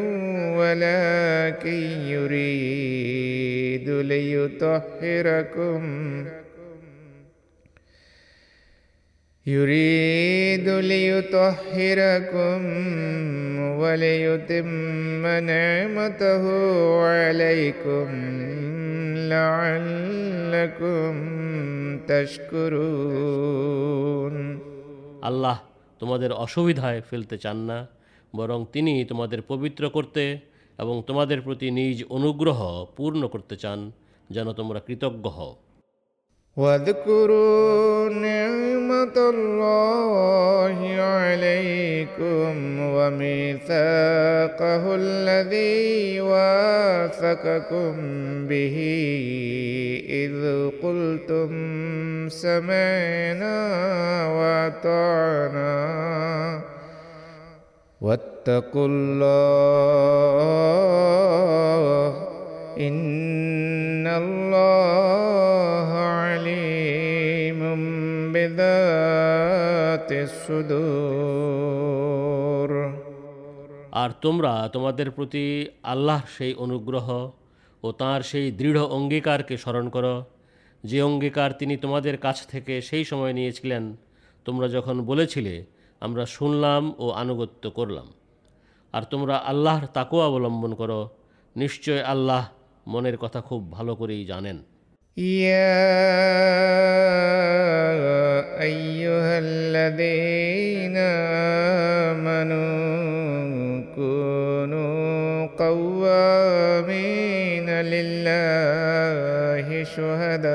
ولكن يريد ليطهركم. يريد ليطهركم وليتم نعمته عليكم لعلكم تشكرون আল্লাহ তোমাদের অসুবিধায় ফেলতে চান না বরং তিনি তোমাদের পবিত্র করতে এবং তোমাদের প্রতি নিজ অনুগ্রহ পূর্ণ করতে চান যেন তোমরা কৃতজ্ঞ হও واذكروا نعمة الله عليكم وميثاقه الذي واثقكم به إذ قلتم سمعنا وأطعنا واتقوا الله إن الله بذات الصدور আর তোমরা তোমাদের প্রতি আল্লাহর সেই অনুগ্রহ ও তাঁর সেই দৃঢ় অঙ্গীকারকে স্মরণ করো যে অঙ্গীকার তিনি তোমাদের কাছ থেকে সেই সময় নিয়েছিলেন তোমরা যখন বলেছিলে আমরা শুনলাম ও আনুগত্য করলাম আর তোমরা আল্লাহর তাকু অবলম্বন করো নিশ্চয় আল্লাহ মনের কথা খুব ভালো করেই জানেন يا أيها الذين آمنوا كونوا قوامين لله شهداء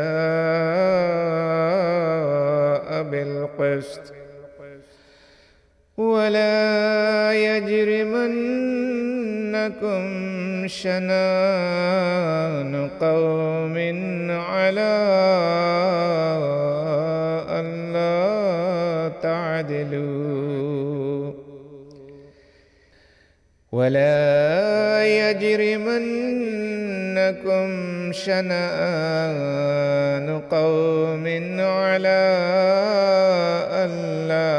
بالقسط. ولا يجرمنكم شنان قوم على ألا تعدلوا. ولا يجرمنكم شنآن قوم على ألا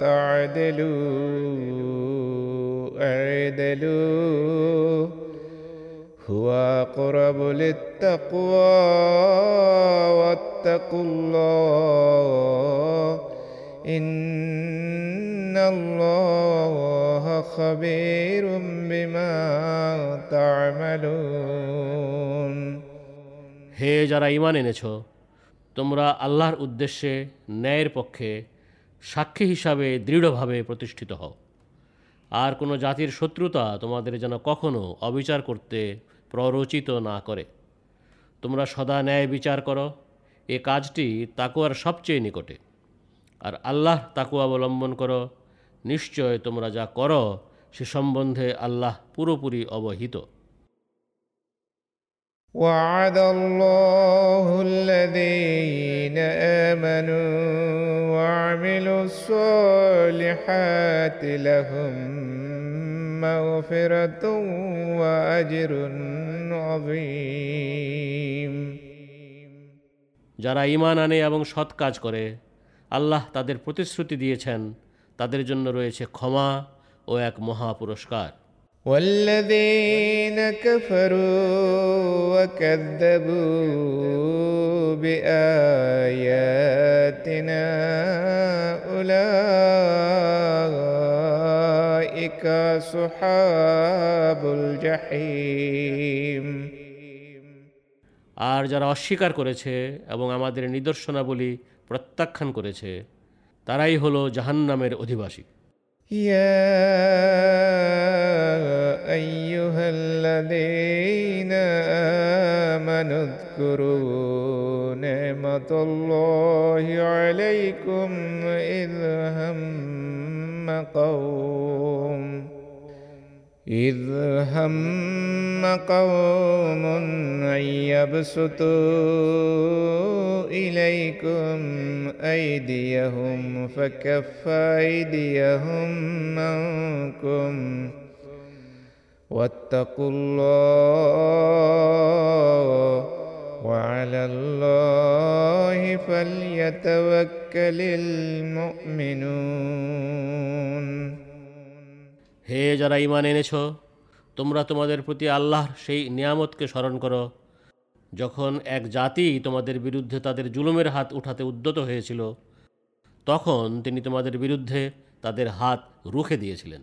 تعدلوا. اعدلوا هو أقرب للتقوى واتقوا الله إن الله خبير بما تعملون হে যারা ইমান এনেছ তোমরা আল্লাহর উদ্দেশ্যে ন্যায়ের পক্ষে সাক্ষী হিসাবে দৃঢ়ভাবে প্রতিষ্ঠিত হও আর কোনো জাতির শত্রুতা তোমাদের যেন কখনো অবিচার করতে প্ররোচিত না করে। তোমরা সদা ন্যায় বিচার করো, এ কাজটি তাকুয়ার সবচেয়ে নিকটে। আর আল্লাহ তাকু অবলম্বন করো, নিশ্চয় তোমরা যা করো সে সম্বন্ধে আল্লাহ পুরোপুরি অবহিত। وعد الله الذين آمنوا وعملوا الصالحات لهم مغفرة وأجر عظيم যারা ঈমান আনে এবং সৎ কাজ করে আল্লাহ তাদের প্রতিশ্রুতি দিয়েছেন তাদের জন্য রয়েছে ক্ষমা ও এক মহা পুরস্কার والذين كفروا وكذبوا بآياتنا أولئك صحاب الجحيم আর যারা অস্বীকার করেছে এবং আমাদের নিদর্শনাবলী প্রত্যাখ্যান করেছে তারাই হলো জাহান্নামের অধিবাসী يا أيها الذين آمنوا اذكروا نعمة الله عليكم إذ هم قوم إذ هم قوم أن يبسطوا إليكم أيديهم فكف أيديهم عنكم واتقوا الله وعلى الله فليتوكل المؤمنون হে যারা ঈমান এনেছ, তোমরা তোমাদের প্রতি আল্লাহর সেই নিয়ামতকে স্মরণ করো। যখন এক জাতি তোমাদের বিরুদ্ধে তাদের জুলুমের হাত উঠাতে উদ্যত হয়েছিল, তখন তিনি তোমাদের বিরুদ্ধে তাদের হাত রুখে দিয়েছিলেন।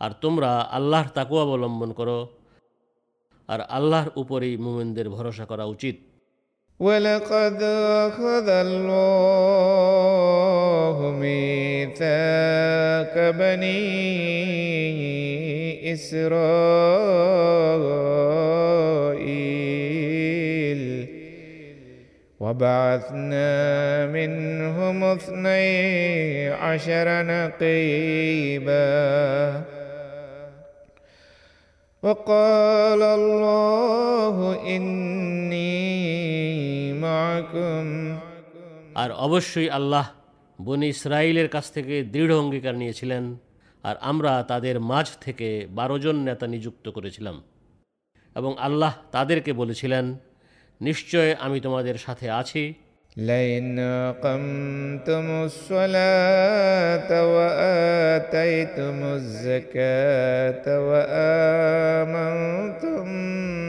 আর তোমরা আল্লাহর তাকু অবলম্বন করো, আর আল্লাহর উপরেই মুমিনদের ভরসা করা উচিত। ولقد أخذ الله ميثاق بني إسرائيل وبعثنا منهم اثني عشر نقيبا وقال الله إني معكم আর অবশ্যই আল্লাহ বনি ইসরায়েলের কাছ থেকে দৃঢ় অঙ্গীকার নিয়েছিলেন আর আমরা তাদের মাঝ থেকে বারো জন নেতা নিযুক্ত করেছিলাম এবং আল্লাহ তাদেরকে বলেছিলেন নিশ্চয় আমি তোমাদের সাথে আছি لئن أقمتم الصلاة وآتيتم الزكاة وآمنتم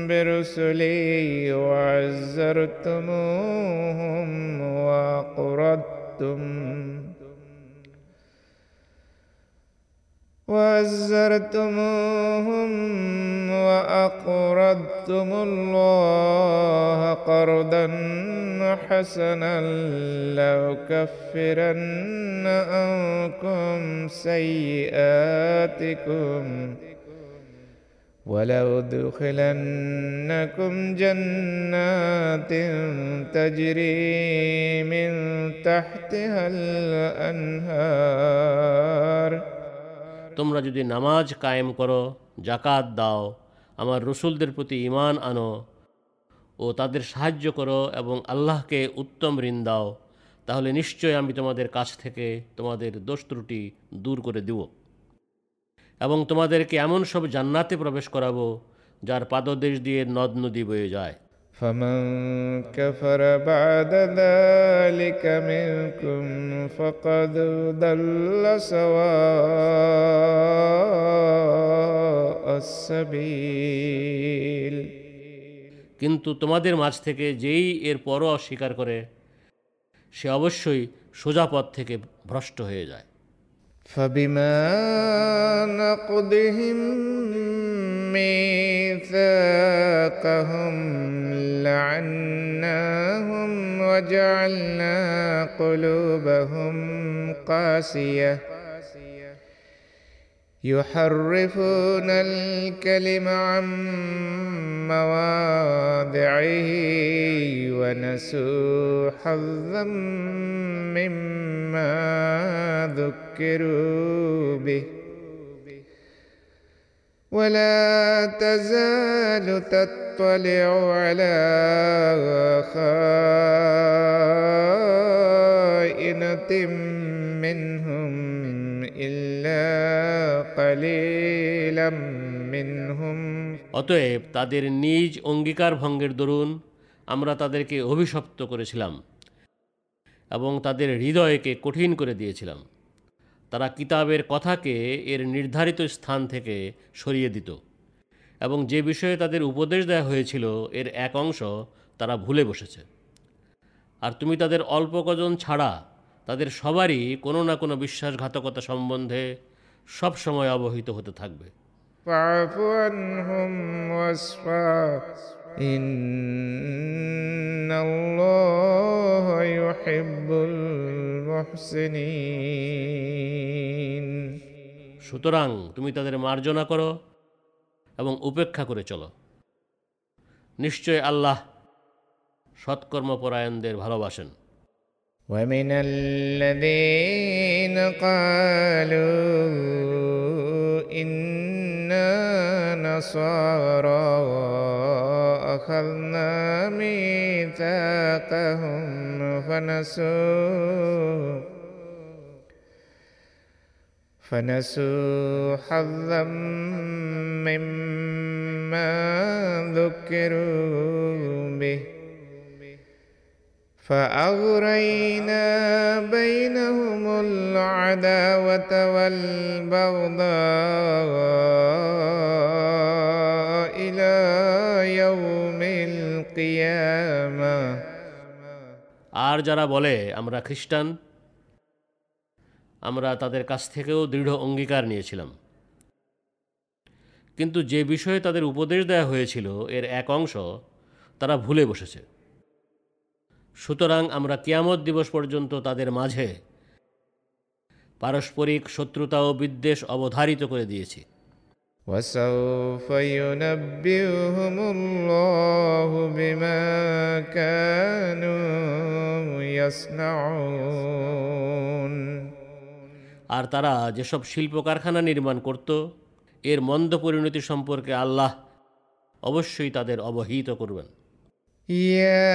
برسلي وعزرتموهم وأقرضتم وعزرتموهم وأقرضتم الله قرضا حسنا لأكفرن عنكم سيئاتكم ولأدخلنكم جنات تجري من تحتها الأنهار তোমরা যদি নামাজ কায়েম করো জাকাত দাও, আমার রসুলদের প্রতি ঈমান আনো ও তাদের সাহায্য করো এবং আল্লাহকে উত্তম ঋণ দাও, তাহলে নিশ্চয় আমি তোমাদের কাছ থেকে তোমাদের দোষ ত্রুটি দূর করে দেব এবং তোমাদেরকে এমন সব জান্নাতে প্রবেশ করাবো, যার পাদদেশ দিয়ে নদ নদী বয়ে যায়। فمن كفر بعد ذلك منكم فقد ضل سواء السبيل কিন্তু তোমাদের মাঝ থেকে যেই এর পরও অস্বীকার করে সে অবশ্যই সোজা পথ থেকে ভ্রষ্ট হয়ে যায় فبما نقضهم ميثاقهم لعناهم وجعلنا قلوبهم قاسية. يحرفون الكلم عن مواضعه ونسوا حظا مما ذكروا به. ولا تزال تتبع نطلع على خائنة منهم إلا قليلا منهم অতএব তাদের নিজ অঙ্গীকার ভঙ্গের দরুন আমরা তাদেরকে অভিশপ্ত করেছিলাম এবং তাদের হৃদয়কে কঠিন করে দিয়েছিলাম তারা কিতাবের কথাকে এর নির্ধারিত স্থান থেকে সরিয়ে দিত এবং যে বিষয়ে তাদের উপদেশ দেওয়া হয়েছিল এর এক অংশ তারা ভুলে বসেছে আর তুমি তাদের অল্প কজন ছাড়া তাদের সবারই কোনো না কোনো বিশ্বাসঘাতকতা সম্বন্ধে সবসময় অবহিত হতে থাকবে। সুতরাং তুমি তাদের মার্জনা করো এবং উপেক্ষা করে চলো। নিশ্চয় আল্লাহ সৎকর্মপরায়ণদের ভালোবাসেন। ومن الذين قالوا إنا نصارى أخذنا ميثاقهم فنسوا فنسوا حظا مما ذكروا به. فأغرينا بينهم العداوة والبغضاء إلى يوم القيامة আর যারা বলে আমরা খ্রিস্টান আমরা তাদের কাছ থেকেও দৃঢ় অঙ্গীকার নিয়েছিলাম কিন্তু যে বিষয়ে তাদের উপদেশ দেওয়া হয়েছিল এর এক অংশ তারা ভুলে বসেছে সুতরাং আমরা কিয়ামত দিবস পর্যন্ত তাদের মাঝে পারস্পরিক শত্রুতা ও বিদ্বেষ অবধারিত করে দিয়েছি وسوف ينبئهم الله بما كانوا يصنعون আর তারা যেসব শিল্প কারখানা নির্মাণ করত এর মন্দ পরিণতি সম্পর্কে আল্লাহ অবশ্যই তাদের অবহিত করবেন يا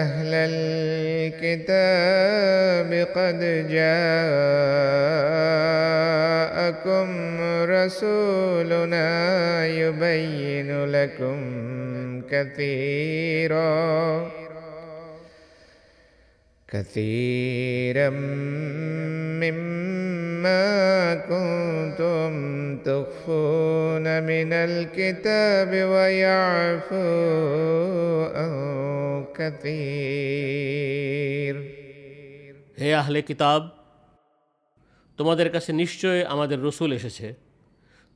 أهل الكتاب قد جاءكم رسولنا يبين لكم كثيرا كثيرا مما كنتم تخفون من الكتاب ويعفو عن كثير হে আহলে কিতাব তোমাদের কাছে নিশ্চয় আমাদের রসুল এসেছে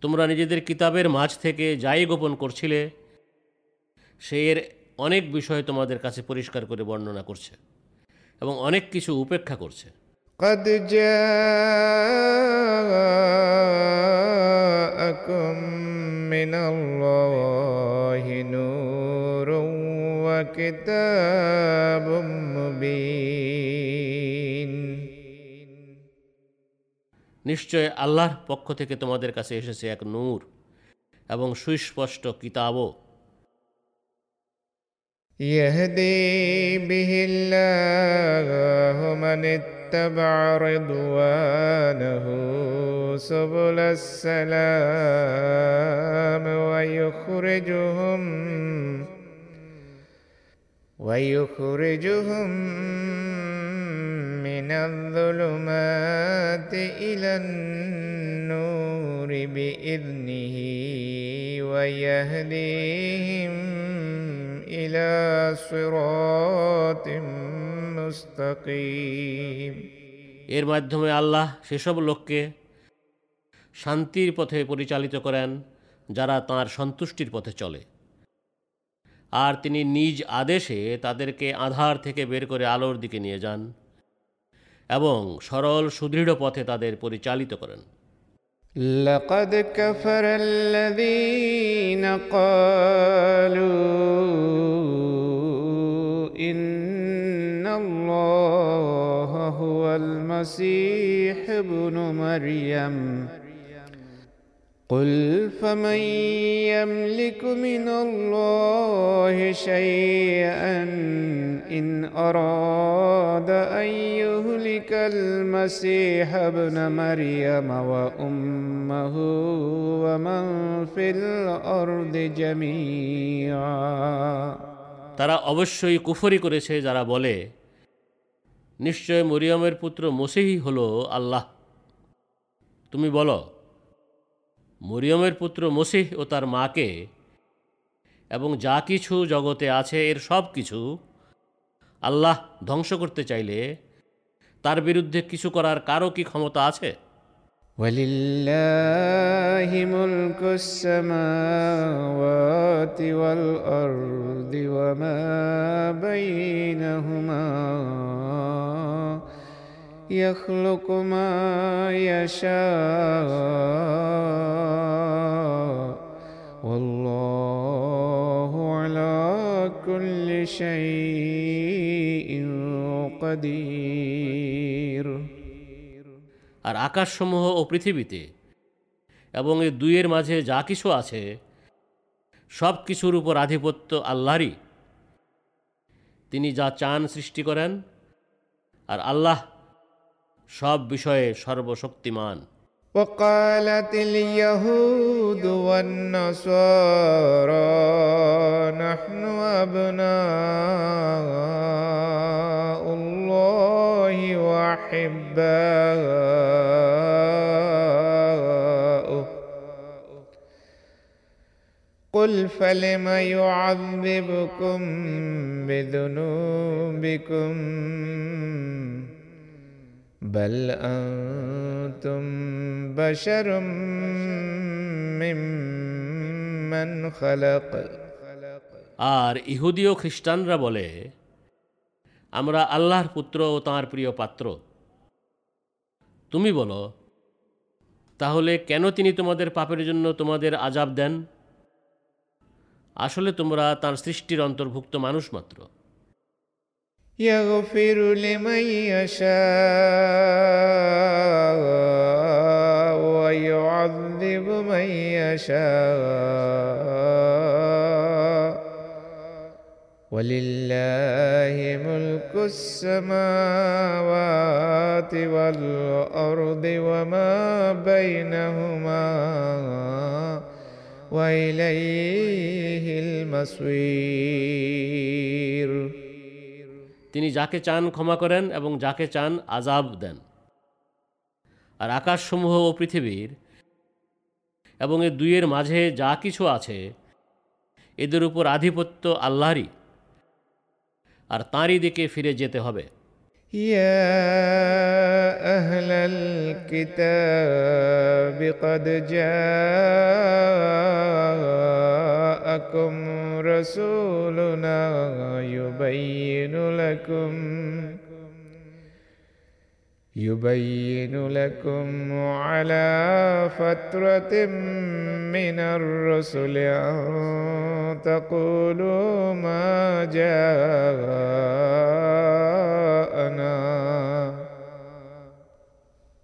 তোমরা নিজেদের কিতাবের মাঝ থেকে যাই গোপন করছিলে সে এর অনেক বিষয় তোমাদের কাছে পরিষ্কার করে বর্ণনা করছে এবং অনেক কিছু উপেক্ষা করছে قد جاءكم من الله نور وكتاب مبين নিশ্চয় আল্লাহর পক্ষ থেকে তোমাদের কাছে এসেছে এক নূর এবং সুস্পষ্ট কিতাবও يهدي به الله من اتبع رضوانه سبل السلام ويخرجهم ويخرجهم من الظلمات إلى النور بإذنه ويهديهم إلى صراط مستقيم এর মাধ্যমে আল্লাহ সেসব লোককে শান্তির পথে পরিচালিত করেন যারা তাঁর সন্তুষ্টির পথে চলে আর তিনি নিজ আদেশে তাদেরকে আধার থেকে বের করে আলোর দিকে নিয়ে যান এবং সরল সুদৃঢ় পথে তাদের পরিচালিত করেন لقد كفر الذين قالوا إن الله هو المسيح ابن مريم. قل فمن يملك من الله شيئا إن أراد أن يهلك المسيح ابن مريم وأمه ومن في الأرض جميعا তারা অবশ্যই কুফরি করেছে যারা বলে নিশ্চয় মরিয়মের পুত্র মসিহি হল আল্লাহ তুমি বলো মরিয়মের পুত্র মসিহ ও তার মাকে এবং যা কিছু জগতে আছে এর সব কিছু আল্লাহ ধ্বংস করতে চাইলে তার বিরুদ্ধে কিছু করার কারও কি ক্ষমতা আছে ولله ملك السماوات والأرض وما بينهما يخلق ما يشاء والله على كل شيء قدير আর আকাশসমূহ ও পৃথিবীতে এবং এই দুইয়ের মাঝে যা কিছু আছে সব কিছুর উপর আধিপত্য আল্লাহরই তিনি যা চান সৃষ্টি করেন আর আল্লাহ সব বিষয়ে সর্বশক্তিমান وقالت اليهود والنصارى نحن أبناء الله وأحباؤه قل فلم يعذبكم بذنوبكم بل أنتم بشر ممن خلق আর ইহুদি ও খ্রিস্টানরা বলে আমরা আল্লাহর পুত্র ও তাঁর প্রিয় পাত্র তুমি বলো তাহলে কেন তিনি তোমাদের পাপের জন্য তোমাদের আজাব দেন আসলে তোমরা তার সৃষ্টির অন্তর্ভুক্ত মানুষ মাত্র يغفر لمن يشاء ويعذب من يشاء. ولله ملك السماوات والأرض وما بينهما وإليه المصير. তিনি যাকে চান ক্ষমা করেন এবং যাকে চান আজাব দেন। আর আকাশসমূহ ও পৃথিবীর এবং এ দুইয়ের মাঝে যা কিছু আছে, এদের উপর আধিপত্য আল্লাহরই। আর তাঁরই দিকে ফিরে যেতে হবে। يا أهل الكتاب قد جاءكم رسولنا يبين لكم يبين لكم على فترة من الرسل أن تقولوا ما جاءنا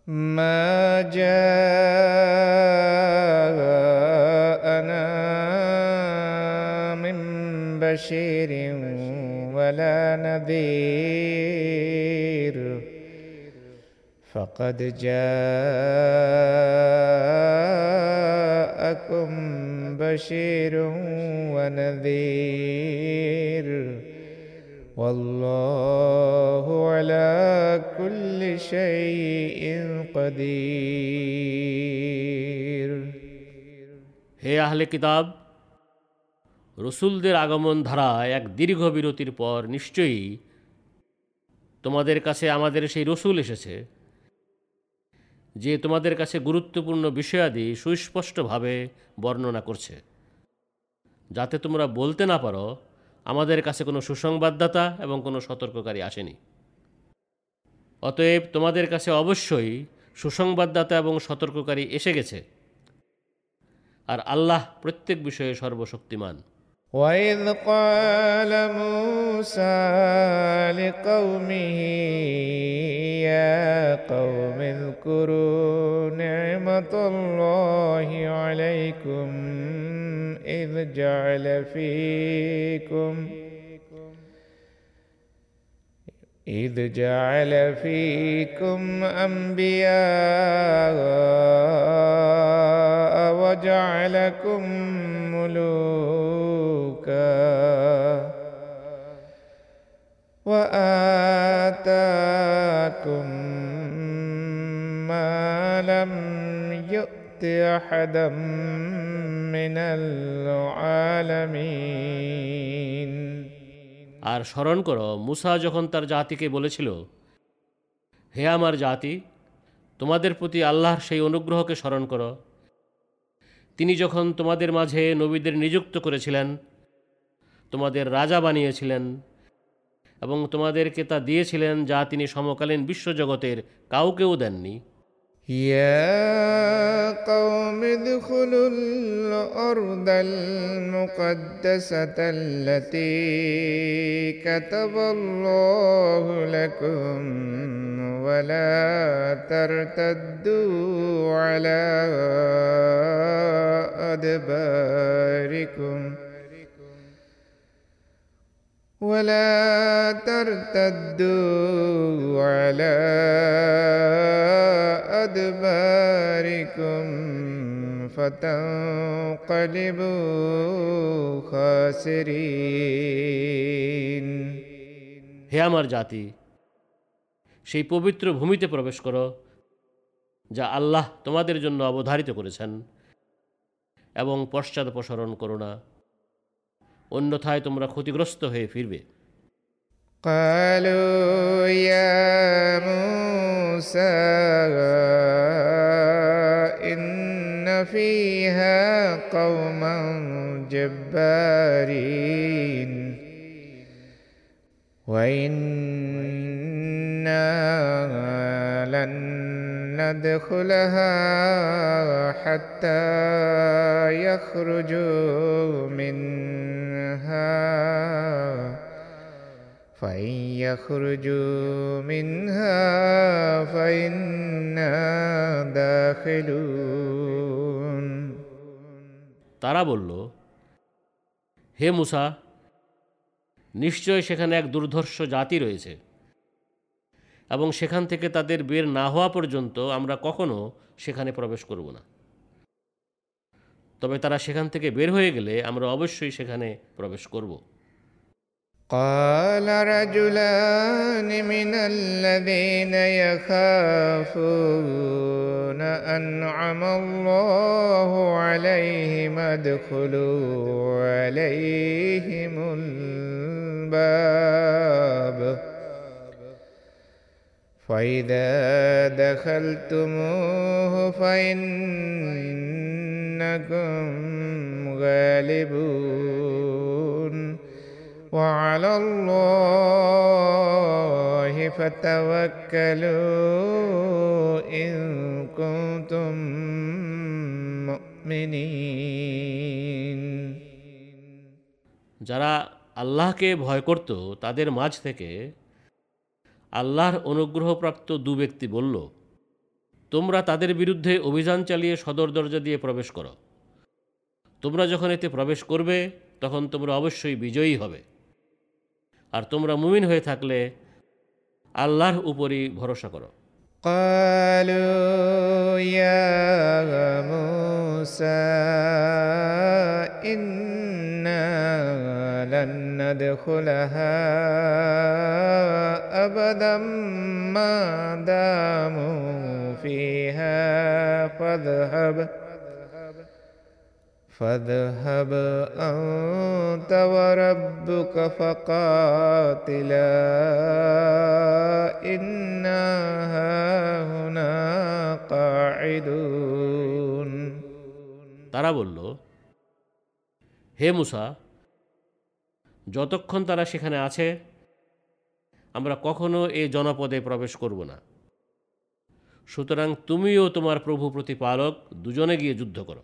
ما جاءنا من بشير ولا نذير. فقد جاءكم بشير ونذير والله على كل شيء قدير হে আহলে কিতাব রসুলদের আগমন ধারা এক দীর্ঘ বিরতির পর নিশ্চয়ই তোমাদের কাছে আমাদের সেই রসুল এসেছে যে তোমাদের কাছে গুরুত্বপূর্ণ বিষয়াদি সুস্পষ্টভাবে বর্ণনা করছে। যাতে তোমরা বলতে না পারো, আমাদের কাছে কোনো সুসংবাদদাতা এবং কোনো সতর্ককারী আসেনি। অতএব তোমাদের কাছে অবশ্যই সুসংবাদদাতা এবং সতর্ককারী এসে গেছে। আর আল্লাহ প্রত্যেক বিষয়ে সর্বশক্তিমান। وإذ قال موسى لقومه يا قوم اذكروا نعمة الله عليكم إذ جعل فيكم إذ جعل فيكم أنبياء وجعلكم ملوكا وآتاكم ما لم يؤت أحدا من العالمين আর স্মরণ করো মুসা যখন তার জাতিকে বলেছিল হে আমার জাতি তোমাদের প্রতি আল্লাহর সেই অনুগ্রহকে স্মরণ করো তিনি যখন তোমাদের মাঝে নবীদের নিযুক্ত করেছিলেন তোমাদের রাজা বানিয়েছিলেন এবং তোমাদেরকে তা দিয়েছিলেন যা তিনি সমকালীন বিশ্বজগতের কাউকেও দেননি يا قوم ادخلوا الأرض المقدسة التي كتب الله لكم ولا ترتدوا على أدباركم ولا ترتدوا على أدباركم فتنقلبوا خاسرين হে আমার জাতি সেই পবিত্র ভূমিতে প্রবেশ করো যা আল্লাহ তোমাদের জন্য অবধারিত করেছেন এবং পশ্চাদপসরণ করো না অন্যথায় তোমরা ক্ষতিগ্রস্ত হয়ে ফিরবে قالوا يا موسى إن فيها قوما جبارين وإنا لن ندخلها حتى يخرجوا منها فإن يخرجوا منها فإنا داخلون তারা বলল হে মুসা নিশ্চয় সেখানে এক দুর্ধর্ষ জাতি রয়েছে এবং সেখান থেকে তাদের বের না হওয়া পর্যন্ত আমরা কখনো সেখানে প্রবেশ করব না তবে তারা সেখান থেকে বের হয়ে গেলে আমরা অবশ্যই সেখানে প্রবেশ করব قال رجلان من الذين يخافون أنعم الله عليهم ادخلوا عليهم الباب فإذا دخلتموه فإنكم غالبون وعلى الله فتوكلوا إن كنتم مؤمنين যারা আল্লাহকে ভয় করত তাদের মাঝ থেকে আল্লাহর অনুগ্রহপ্রাপ্ত দু ব্যক্তি বলল তোমরা তাদের বিরুদ্ধে অভিযান চালিয়ে সদর দরজা দিয়ে প্রবেশ করো তোমরা যখন এতে প্রবেশ করবে তখন তোমরা অবশ্যই বিজয়ী হবে আর তোমরা মুমিন হয়ে থাকলে আল্লাহর উপরই ভরসা করো قالوا يا موسى إنا لن ندخلها أبدا ما داموا فيها فاذهب فاذهب أنت وربك فقاتلا إنا هاهنا قاعدون তারা বলল হে মুসা যতক্ষণ তারা সেখানে আছে আমরা কখনো এ জনপদে প্রবেশ করব না সুতরাং তুমিও তোমার প্রভু প্রতিপালক দুজনে গিয়ে যুদ্ধ করো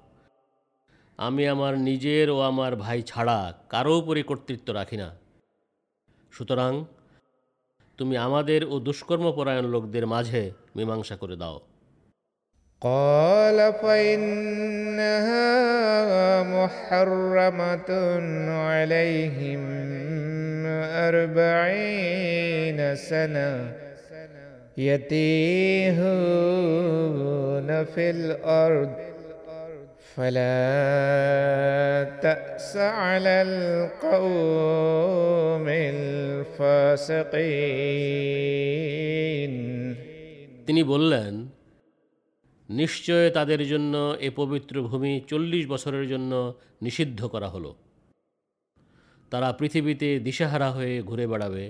আমি আমার নিজের ও আমার ভাই ছাড়া কারো উপরে কর্তৃত্ব রাখি না সুতরাং তুমি আমাদের ও দুষ্কর্মপরায়ণ লোকদের মাঝে মীমাংসা করে দাও قال فإنها محرمة عليهم أربعين سنة يتيهون في الأرض فلا تأس على القوم الفاسقين তিনি বললেন নিশ্চয় তাদের জন্য এ পবিত্র ভূমি চল্লিশ বছরের জন্য নিষিদ্ধ করা হলো তারা পৃথিবীতে দিশাহারা হয়ে ঘুরে বেড়াবে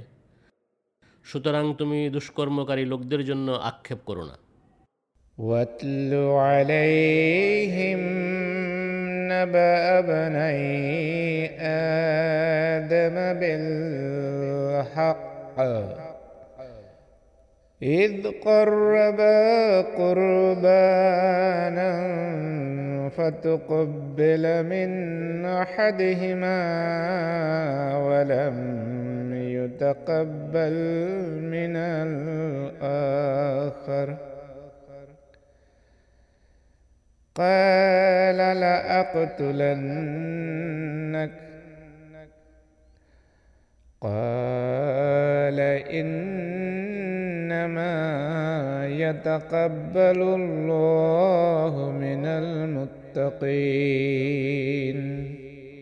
সুতরাং তুমি দুষ্কর্মকারী লোকদের জন্য আক্ষেপ করো না واتل عليهم نبأ ابني آدم بالحق. إذ قربا قربانا فتقبل من أحدهما ولم يتقبل من الآخر. قال لأقتلنك قال إنما يتقبل الله من المتقين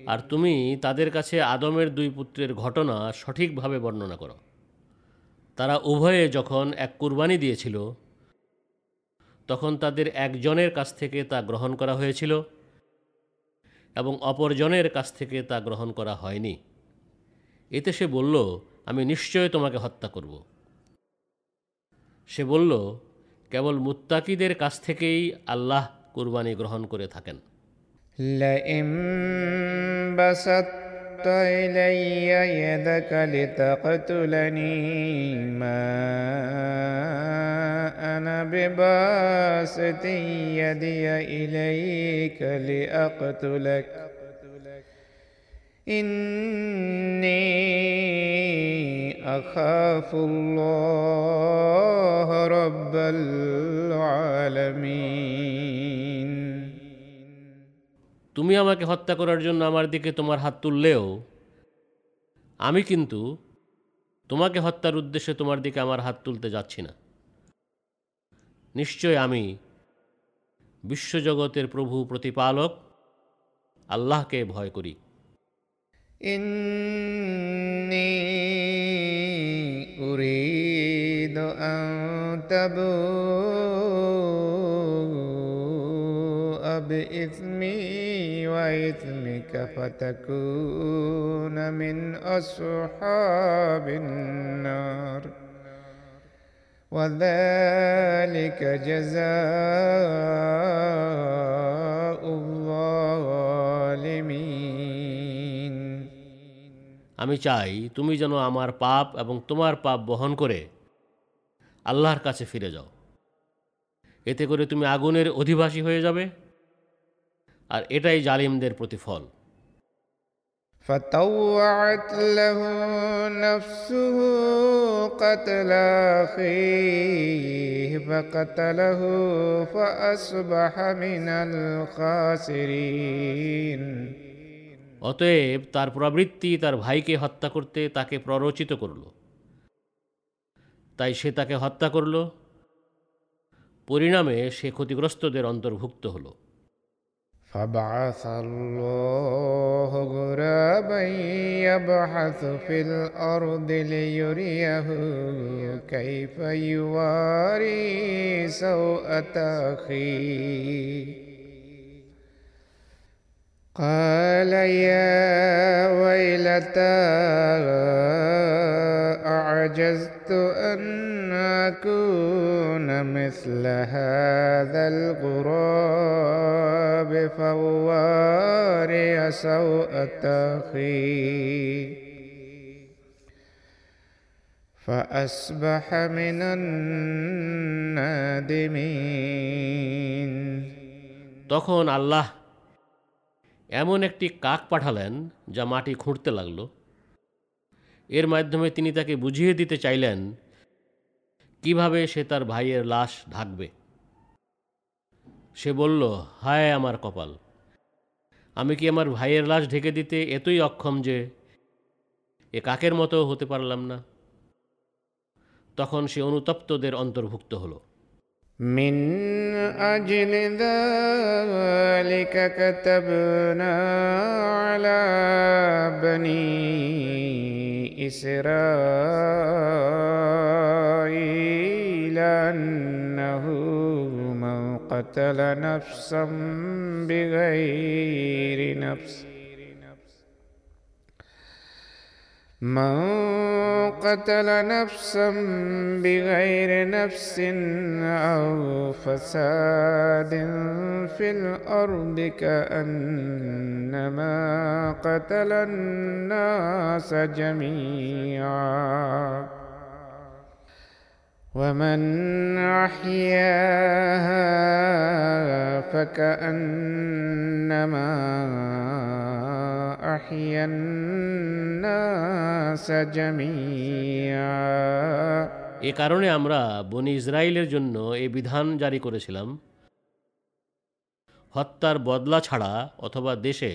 আর তুমি তাদের কাছে আদমের দুই পুত্রের ঘটনা সঠিকভাবে বর্ণনা করো তারা উভয়ে যখন এক কুরবানি দিয়েছিল তখন তাদের একজনের কাছ থেকে তা গ্রহণ করা হয়েছিল এবং অপরজনের কাছ থেকে তা গ্রহণ করা হয়নি এতে সে বলল আমি নিশ্চয় তোমাকে হত্যা করব সে বলল কেবল মুত্তাকিদের কাছ থেকেই আল্লাহ কুরবানি গ্রহণ করে থাকেন لئن بسطت إلي يدك لتقتلني. ما أنا بباسط يدي إليك لأقتلك. إني أخاف الله رب العالمين. তুমি আমাকে হত্যা করার জন্য আমার দিকে তোমার হাত তুললেও, আমি কিন্তু তোমাকে হত্যার উদ্দেশ্যে তোমার দিকে আমার হাত তুলতে যাচ্ছি না। নিশ্চয় আমি বিশ্বজগতের প্রভু প্রতিপালক, আল্লাহকে ভয় করি। ইন্নি উরিদ بإثمي وإثمك فتكون من أصحاب النار وذلك جزاء الظالمين আমি চাই তুমি যেন আমার পাপ এবং তোমার পাপ বহন করে আল্লাহর কাছে ফিরে যাও এতে করে তুমি আগুনের অধিবাসী হয়ে যাবে আর এটাই জালিমদের প্রতিফল فطوعت له نفسه قتل أخيه فقتله فأصبح من الخاسرين অতএব তার প্রবৃত্তি তার ভাইকে হত্যা করতে তাকে প্ররোচিত করল তাই সে তাকে হত্যা করল পরিণামে সে ক্ষতিগ্রস্তদের অন্তর্ভুক্ত হলো فبعث الله غرابا يبحث في الأرض ليريه كيف يواري سوءة أخيه قال يا ويلتى أعجزت أن أكون مثل هذا الغراب فواري سوءة أخي فأصبح من النادمين তখন আল্লাহ এমন একটি কাক পাঠালেন যা মাটি খুঁড়তে লাগল। এর মাধ্যমে তিনি তাকে বুঝিয়ে দিতে চাইলেন, কীভাবে সে তার ভাইয়ের লাশ ঢাকবে? সে বলল, হায় আমার কপাল, আমি কি আমার ভাইয়ের লাশ ঢেকে দিতে এতই অক্ষম যে এ কাকের মতো হতে পারলাম না? তখন সে অনুতপ্তদের অন্তর্ভুক্ত হলো। من أجل ذلك كتبنا على بني إسرائيل أنه من قتل نفسا بغير نفس. من قتل نفسا بغير نفس أو فساد في الأرض كأنما قتل الناس جميعا. ومن أحياها فكأنما أحيا الناس جميعا এ কারণে আমরা বনি ইসরায়েলের জন্য এ বিধান জারি করেছিলাম হত্যার বদলা ছাড়া অথবা দেশে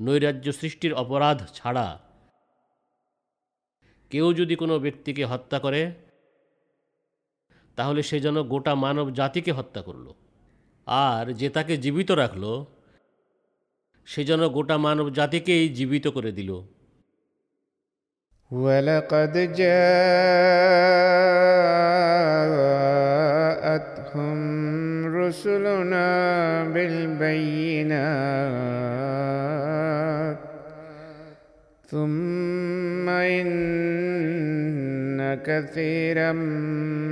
নৈরাজ্য সৃষ্টির অপরাধ ছাড়া কেউ যদি কোনো ব্যক্তিকে হত্যা করে তাহলে সে যেন গোটা মানব জাতিকে হত্যা করল আর যে তাকে জীবিত রাখল সে যেন গোটা মানব জাতিকেই জীবিত করে দিল ولقد جاءتهم رسلنا بالبينات ثم إن كثيرا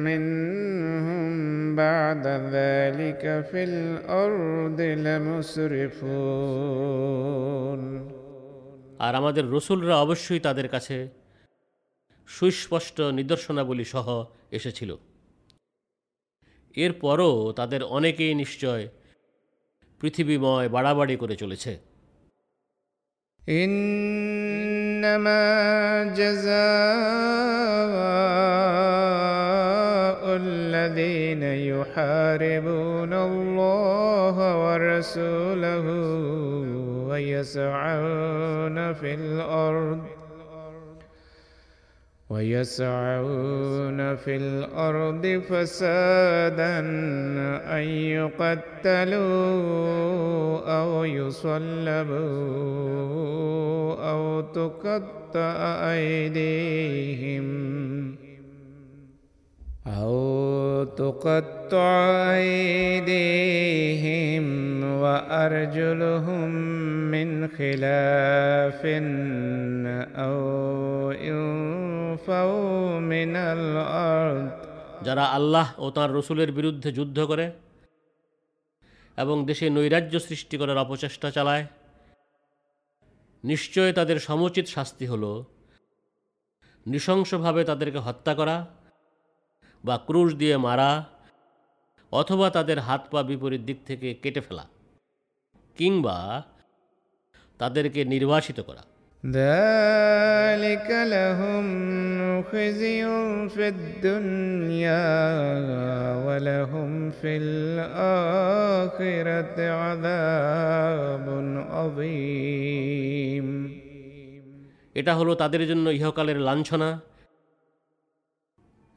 منهم بعد ذلك في الأرض لمسرفون আর আমাদের রসুলরা অবশ্যই তাদের কাছে সুস্পষ্ট নিদর্শনাবলী সহ এসেছিল এরপরও তাদের অনেকেই নিশ্চয় পৃথিবীময় বাড়াবাড়ি করে চলেছে إنما جزاء الذين يحاربون الله ورسوله ويسعون في الأرض. ويسعون في الأرض فسادا أن يقتلوا أو يصلبوا أو تقطع أيديهم. أو تقطع أيديهم وأرجلهم من خلاف أو ينفوا من الأرض যারা আল্লাহ ও তাঁর রসুলের বিরুদ্ধে যুদ্ধ করে এবং দেশে নৈরাজ্য সৃষ্টি করার অপচেষ্টা চালায় নিশ্চয় তাদের সমুচিত শাস্তি হল নৃশংসভাবে তাদেরকে হত্যা করা বা ক্রুশ দিয়ে মারা অথবা তাদের হাত পা বিপরীত দিক থেকে কেটে ফেলা কিংবা তাদেরকে নির্বাসিত করা ذلك لهم خزي في الدنيا ولهم في الآخرة عذاب عظيم এটা হলো তাদের জন্য ইহকালের লাঞ্ছনা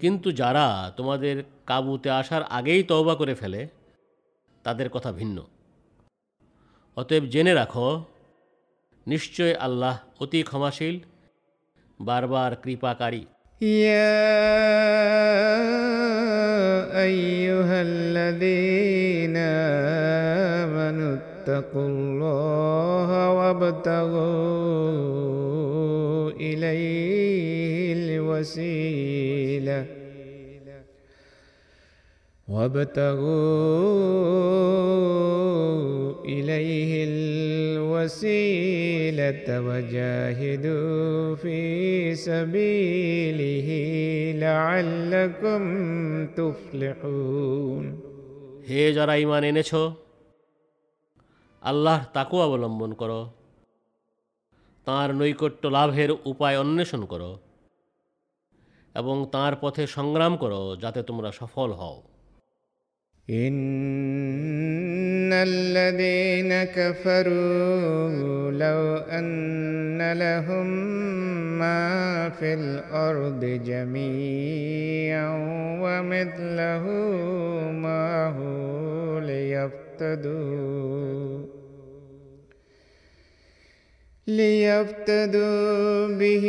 কিন্তু যারা তোমাদের কাবুতে আসার আগেই তওবা করে ফেলে তাদের কথা ভিন্ন অতএব জেনে রাখো নিশ্চয় আল্লাহ অতি ক্ষমাশীল বারবার কৃপাকারী يا أيها الذين آمنوا اتقوا الله وابتغوا إليه الوسيلة وابتغوا إليه الوسيلة وجاهدوا في سبيله لعلكم تفلحون হে যারা ইমান এনেছ আল্লাহর তাকু অবলম্বন করো তাঁর নৈকট্য লাভের উপায় অন্বেষণ করো এবং তাঁর পথে সংগ্রাম করো যাতে তোমরা সফল হও إن الذين كفروا لو أن لهم ما في الأرض جميعا ومثله معه ليفتدوا ليفتدوا به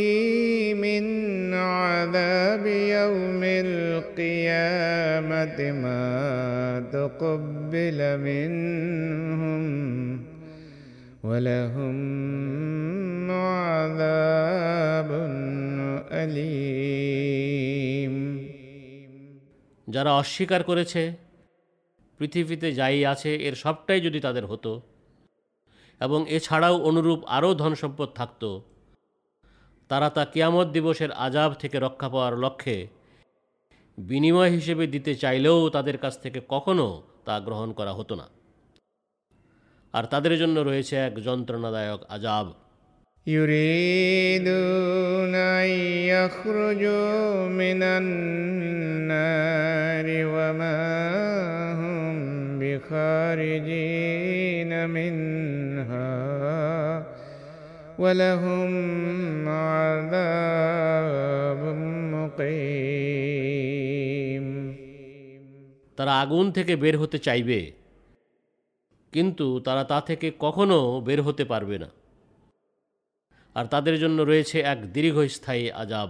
من عذاب يوم القيامة ما تقبل منهم ولهم عذاب أليم যারা অস্বীকার করেছে পৃথিবীতে যাই আছে এর সবটাই যদি তাদের হতো এবং এছাড়াও অনুরূপ আরও ধন সম্পদ থাকত তারা তা কিয়ামত দিবসের আজাব থেকে রক্ষা পাওয়ার লক্ষ্যে বিনিময় হিসেবে দিতে চাইলেও তাদের কাছ থেকে কখনো তা গ্রহণ করা হতো না আর তাদের জন্য রয়েছে এক যন্ত্রণাদায়ক আজাব يريدون أن يخرجوا من النار وما هم بخارجين منها ولهم عذاب مقيم তারা আগুন থেকে বের হতে চাইবে কিন্তু তারা তা থেকে কখনো বের হতে পারবে না আর তাদের জন্য রয়েছে এক দীর্ঘস্থায়ী আজাব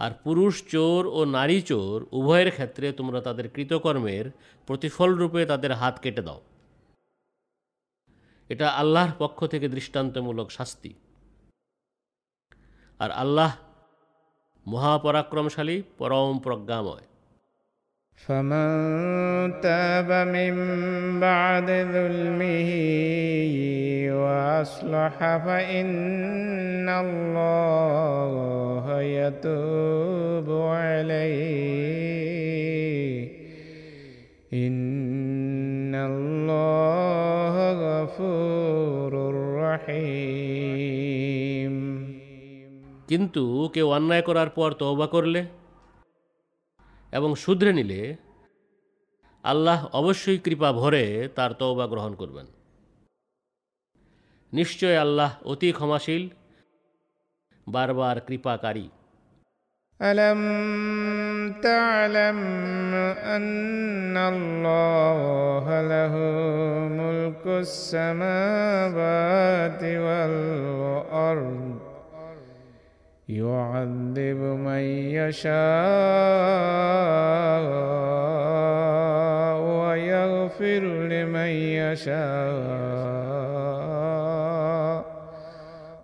আর পুরুষ চোর ও নারী চোর উভয়ের ক্ষেত্রে তোমরা তাদের কৃতকর্মের প্রতিফল রূপে তাদের হাত কেটে দাও। এটা আল্লাহর পক্ষ থেকে দৃষ্টান্তমূলক শাস্তি। আর আল্লাহ মহাপরাক্রমশালী, পরম প্রজ্ঞাময়। فمن تاب من بعد ظلمه وأصلح فإن الله يتوب عليه إن الله غفور رحيم কিন্তু কেউ অন্যায় করার পর তওবা করলে এবং শুধরে নিলে আল্লাহ অবশ্যই কৃপা ভরে তার তওবা গ্রহণ করবেন নিশ্চয় আল্লাহ অতি ক্ষমাশীল বারবার কৃপাকারী ألم تعلم أن الله له ملك السماوات والأرض يعذب من يشاء ويغفر لمن يشاء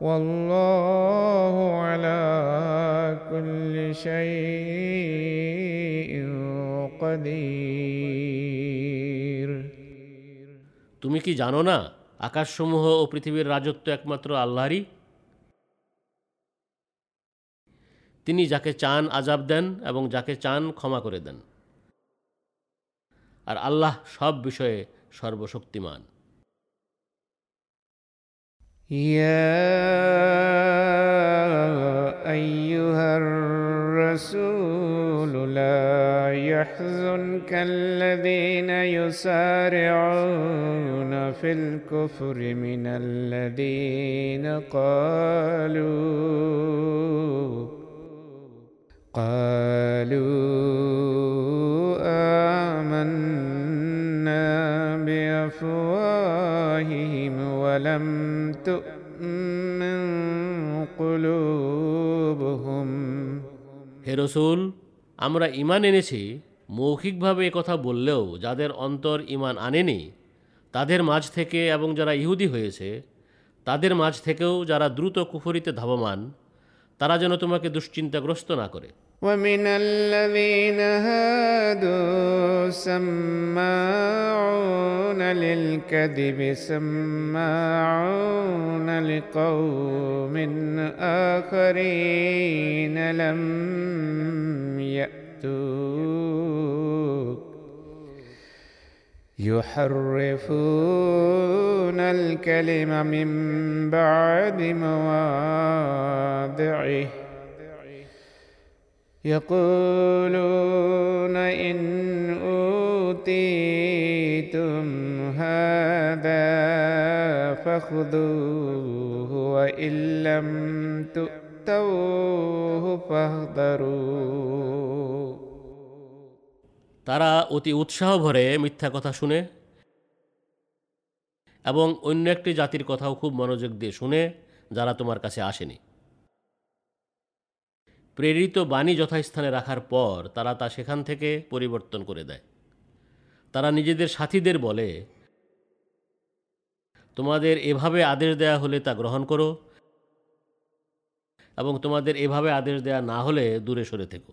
والله على كل شيء قدير তুমি কি জানো না আকাশসমূহ ও পৃথিবীর রাজত্ব একমাত্র আল্লাহরই তিনি যাকে চান আজাব দেন এবং যাকে চান ক্ষমা করে দেন আর আল্লাহ সব বিষয়ে সর্বশক্তিমান يا أيها الرسول لا يحزنك الذين يسارعون في الكفر من الذين قالوا قالوا آمنا بأفواههم ولم تؤمن قلوبهم হে রসুল আমরা ইমান এনেছি মৌখিকভাবে এ কথা বললেও যাদের অন্তর ইমান আনেনি তাদের মাঝ থেকে এবং যারা ইহুদি হয়েছে তাদের মাঝ থেকেও যারা দ্রুত কুফরিতে ধাবমান তারা যেন তোমাকে দুশ্চিন্তাগ্রস্ত না করে ومن الذين هادوا سماعون للكذب سماعون لقوم آخرين لم يأتوك. يحرفون الكلم من بعد مواضعه. يقولون إن أوتيتم هذا فخذوه وإن لم تؤتوه فاحذروا তারা অতি উৎসাহ ভরে মিথ্যা কথা শুনে এবং অন্য একটি জাতির কথাও খুব মনোযোগ দিয়ে শুনে যারা তোমার কাছে আসেনি প্রেরিত বাণী যথাস্থানে রাখার পর তারা তা সেখান থেকে পরিবর্তন করে দেয়। তারা নিজেদের সাথীদের বলে, তোমাদের এভাবে আদেশ দেয়া হলে তা গ্রহণ করো এবং তোমাদের এভাবে আদেশ দেয়া না হলে দূরে সরে থেকো।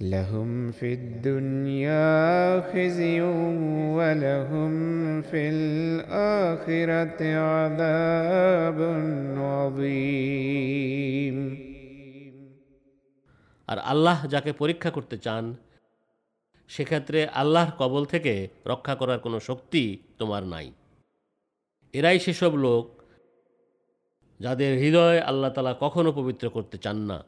لهم في الدنيا خزي ولهم في الآخرة عذاب عظيم আর আল্লাহ যাকে পরীক্ষা করতে চান সেক্ষেত্রে আল্লাহর কবল থেকে রক্ষা করার কোনো শক্তি তোমার নাই এরাই সেসব লোক যাদের হৃদয় আল্লাহ তালা কখনো পবিত্র করতে চান না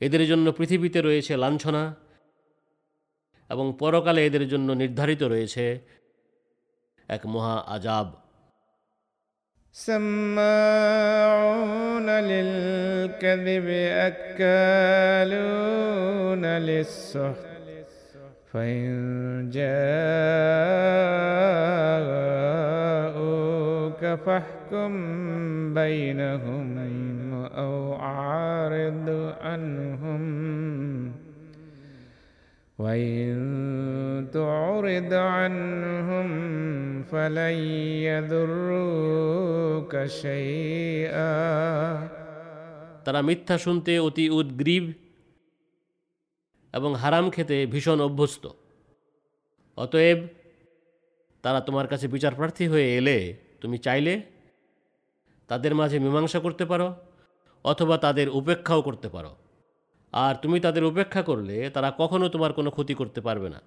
এদের জন্য পৃথিবীতে রয়েছে লাঞ্ছনা এবং পরকালে এদের জন্য নির্ধারিত রয়েছে এক মহা আজাব سماعون للكذب أكالون للسحت فإن جاءوك فاحكم بينهم أو أعرض عنهم وإن تعرض عنهم فلن يضروك شيئا তারা মিথ্যা শুনতে অতি উদ্গ্রীব এবং হারাম খেতে ভীষণ অভ্যস্ত অতএব তারা তোমার কাছে বিচার প্রার্থী হয়ে এলে তুমি চাইলে তাদের মাঝে মীমাংসা করতে পারো অথবা তাদের উপেক্ষাও করতে পারো আর তুমি তাদের উপেক্ষা করলে তারা কখনো তোমার কোনো ক্ষতি করতে পারবে না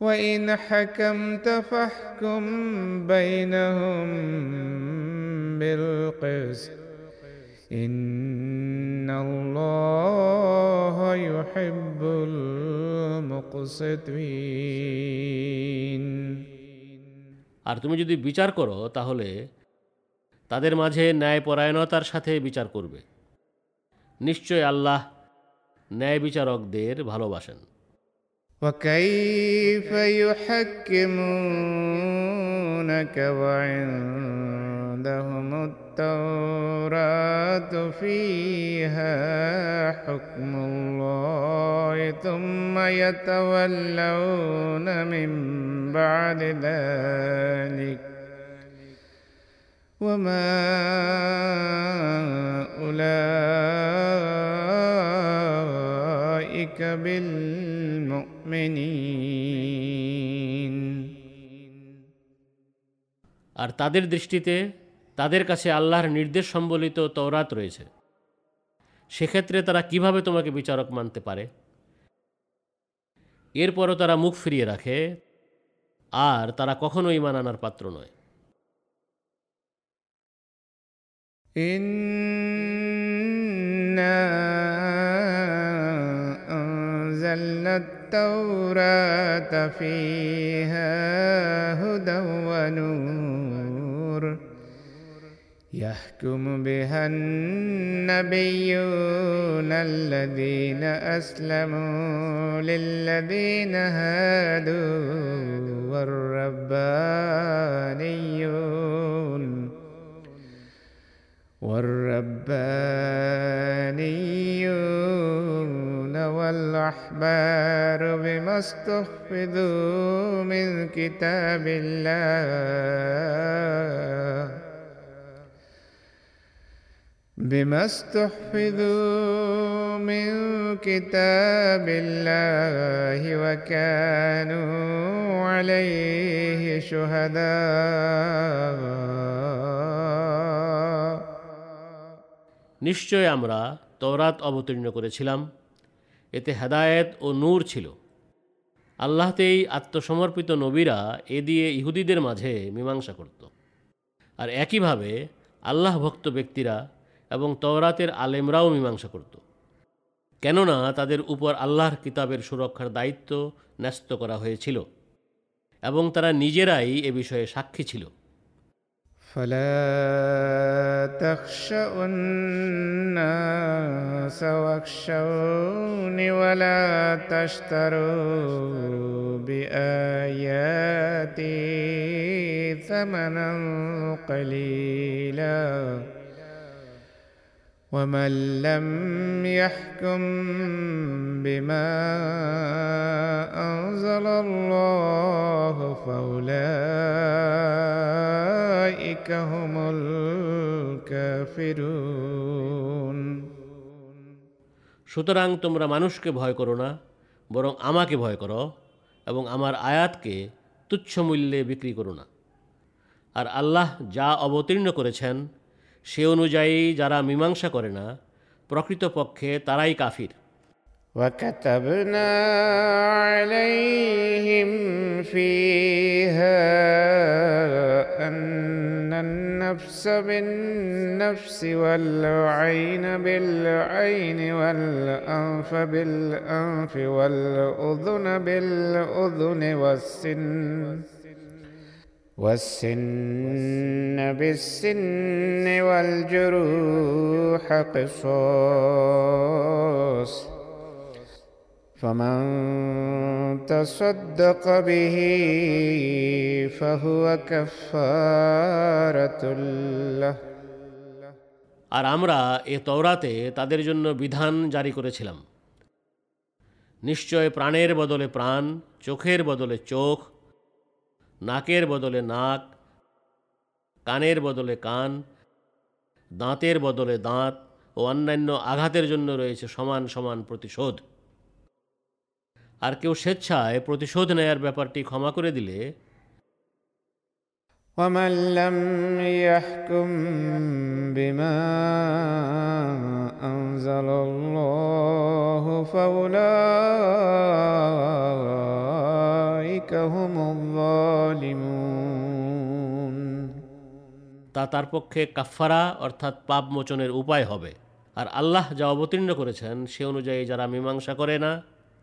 وإن حكمت فاحكم بينهم بالقسط إن الله يحب المقسطين আর তুমি যদি বিচার করো তাহলে তাদের মাঝে ন্যায়পরায়ণতার সাথে বিচার করবে নিশ্চয় আল্লাহ ন্যায় বিচারকদের ভালোবাসেন وكيف يحكمونك وعندهم التوراة فيها حكم الله ثم يتولون من بعد ذلك وما أولئك بالمؤمنين আর তাদের দৃষ্টিতে তাদের কাছে আল্লাহর নির্দেশ সম্বলিত তওরাত রয়েছে সেক্ষেত্রে তারা কিভাবে তোমাকে বিচারক মানতে পারে এরপরও তারা মুখ ফিরিয়ে রাখে আর তারা কখনোই ইমান আনার পাত্র নয় إنا أنزلنا التوراة فيها هدى ونور يحكم بها النبيون الذين أسلموا للذين هادوا والربانيون والربانيون والأحبار بما استحفظوا من كتاب الله بما استحفظوا من كتاب الله وكانوا عليه شهداء নিশ্চয় আমরা তওরাত অবতীর্ণ করেছিলাম এতে হেদায়েত ও নূর ছিল আল্লাহতেই আত্মসমর্পিত নবীরা এ দিয়ে ইহুদিদের মাঝে মীমাংসা করত আর একইভাবে আল্লাহ ভক্ত ব্যক্তিরা এবং তওরাতের আলেমরাও মীমাংসা করত কেননা তাদের উপর আল্লাহর কিতাবের সুরক্ষার দায়িত্ব ন্যস্ত করা হয়েছিল এবং তারা নিজেরাই এ বিষয়ে সাক্ষী ছিল فلا تخشوا الناس واخشوني ولا تشتروا بآياتي ثمنا قليلا ومن لم يحكم بما أنزل الله فأولئك هم الكافرون সুতরাং তোমরা মানুষকে ভয় করো না বরং আমাকে ভয় করো এবং আমার আয়াতকে তুচ্ছ মূল্যে বিক্রি করো না আর আল্লাহ যা অবতীর্ণ করেছেন সে অনুযায়ী যারা মীমাংসা করে না প্রকৃতপক্ষে তারাই কাফির وكتبنا عليهم فيها أن النفس بالنفس والعين بالعين والأنف بالأنف والأذن بالأذن والسن والسن بالسن والجروح قصاص فمن تصدق به فهو كفارة له আর আমরা এ তওরাতে তাদের জন্য বিধান জারি করেছিলাম নিশ্চয় প্রাণের বদলে প্রাণ চোখের বদলে চোখ নাকের বদলে নাক কানের বদলে কান দাঁতের বদলে দাঁত ও অন্যান্য আঘাতের জন্য রয়েছে সমান সমান প্রতিশোধ আর কেউ স্বেচ্ছায় প্রতিশোধ নেয়ার ব্যাপারটি ক্ষমা করে দিলে ومن لم يحكم بما أنزل الله فأولئك هم الظالمون তা তার পক্ষে কাফফারা অর্থাৎ পাপ মোচনের উপায় হবে আর আল্লাহ যা অবতীর্ণ করেছেন সে অনুযায়ী যারা মীমাংসা করে না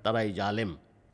তারাই জালেম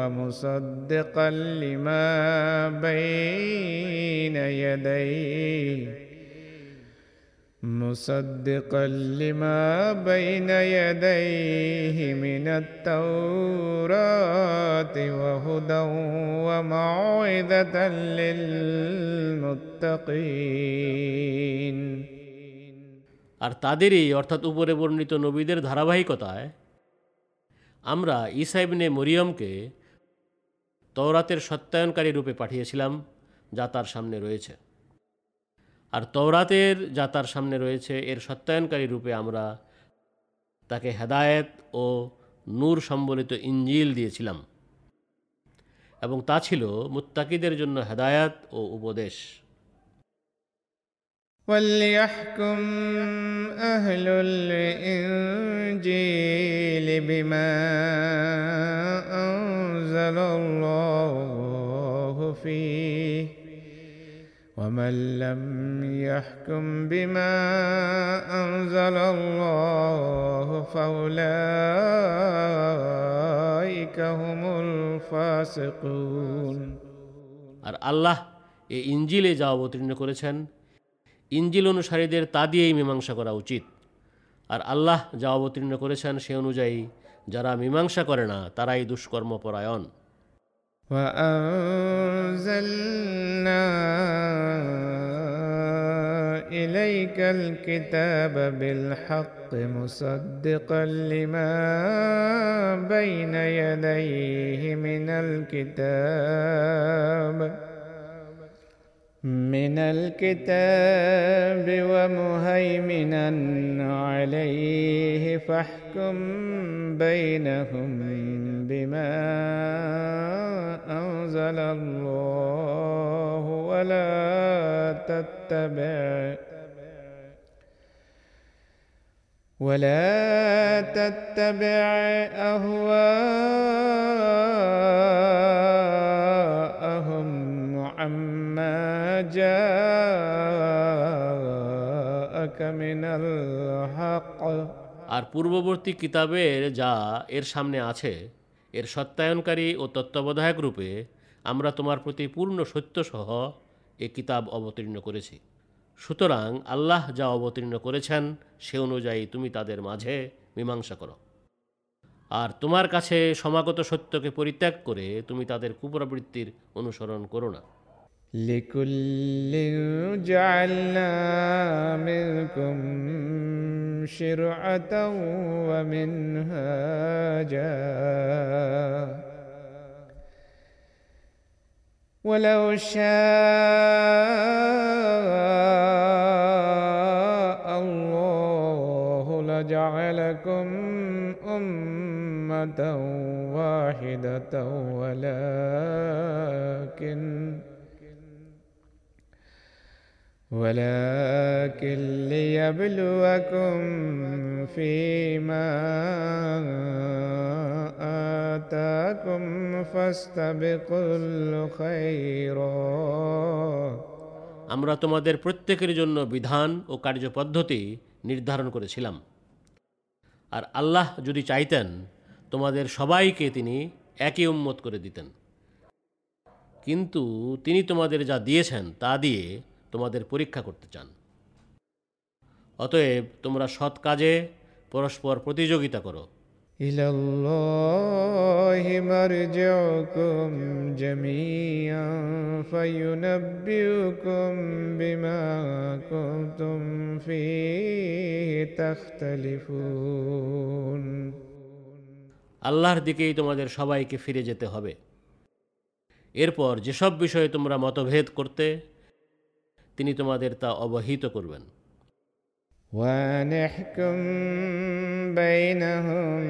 ومصدقا لما بين يديه مصدقا لما بين يديه من التوراة وهدى وموعظة للمتقين আর তাদেরই অর্থাৎ উপরে বর্ণিত নবীদের ধারাবাহিকতায় আমরা ঈসা ইবনে মরিয়মকে তওরাতের সত্যায়নকারী রূপে পাঠিয়েছিলাম যা তার সামনে রয়েছে আর তওরাতের যা তার সামনে রয়েছে এর সত্যায়নকারী রূপে আমরা তাকে হেদায়েত ও নূর সম্বলিত ইঞ্জিল দিয়েছিলাম এবং তা ছিল মুত্তাকিদের জন্য হেদায়াত ও উপদেশ وليحكم أهل الإنجيل بما أنزل الله فيه ومن لم يحكم بما أنزل الله فأولئك هم الفاسقون আর আল্লাহ এ ইঞ্জিলে যা অবতীর্ণ করেছেন ইঞ্জিল অনুসারীদের তা দিয়েই মীমাংসা করা উচিত আর আল্লাহ যা অবতীর্ণ করেছেন সে অনুযায়ী যারা মীমাংসা করে না তারাই দুষ্কর্মপরায়ণ وأنزلنا إليك الكتاب بالحق مصدقا لما بين يديه من الكتاب من الكتاب ومهيمنا عليه فاحكم بينهم بما أنزل الله ولا تتبع ولا تتبع أهواءهم عما جاءك من الحق আর পূর্ববর্তী কিতাবের যা এর সামনে আছে এর সত্যায়নকারী ও তত্ত্বাবধায়ক রূপে আমরা তোমার প্রতি পূর্ণ সত্যসহ এ কিতাব অবতীর্ণ করেছি সুতরাং আল্লাহ যা অবতীর্ণ করেছেন সে অনুযায়ী তুমি তাদের মাঝে মীমাংসা করো আর তোমার কাছে সমাগত সত্যকে পরিত্যাগ করে তুমি তাদের কুপ্রবৃত্তির অনুসরণ করো না لكل جعلنا منكم شرعة ومنهاجا. ولو شاء الله لجعلكم أمة واحدة ولكن ولكن ليبلوكم فيما آتاكم فاستبقوا الخيرات আমরা তোমাদের প্রত্যেকের জন্য বিধান ও কার্যপদ্ধতি নির্ধারণ করেছিলাম আর আল্লাহ যদি চাইতেন তোমাদের সবাইকে তিনি একই উম্মত করে দিতেন কিন্তু তিনি তোমাদের যা দিয়েছেন তা দিয়ে তোমাদের পরীক্ষা করতে চান অতএব তোমরা সৎ কাজে পরস্পর প্রতিযোগিতা করো إلى الله مرجعكم جميعا فينبئكم بما كنتم فيه تختلفون আল্লাহর দিকেই তোমাদের সবাইকে ফিরে যেতে হবে এরপর যেসব বিষয়ে তোমরা মতভেদ করতে তিনি তোমাদের তা অবহিত করবেন ونحكم بينهم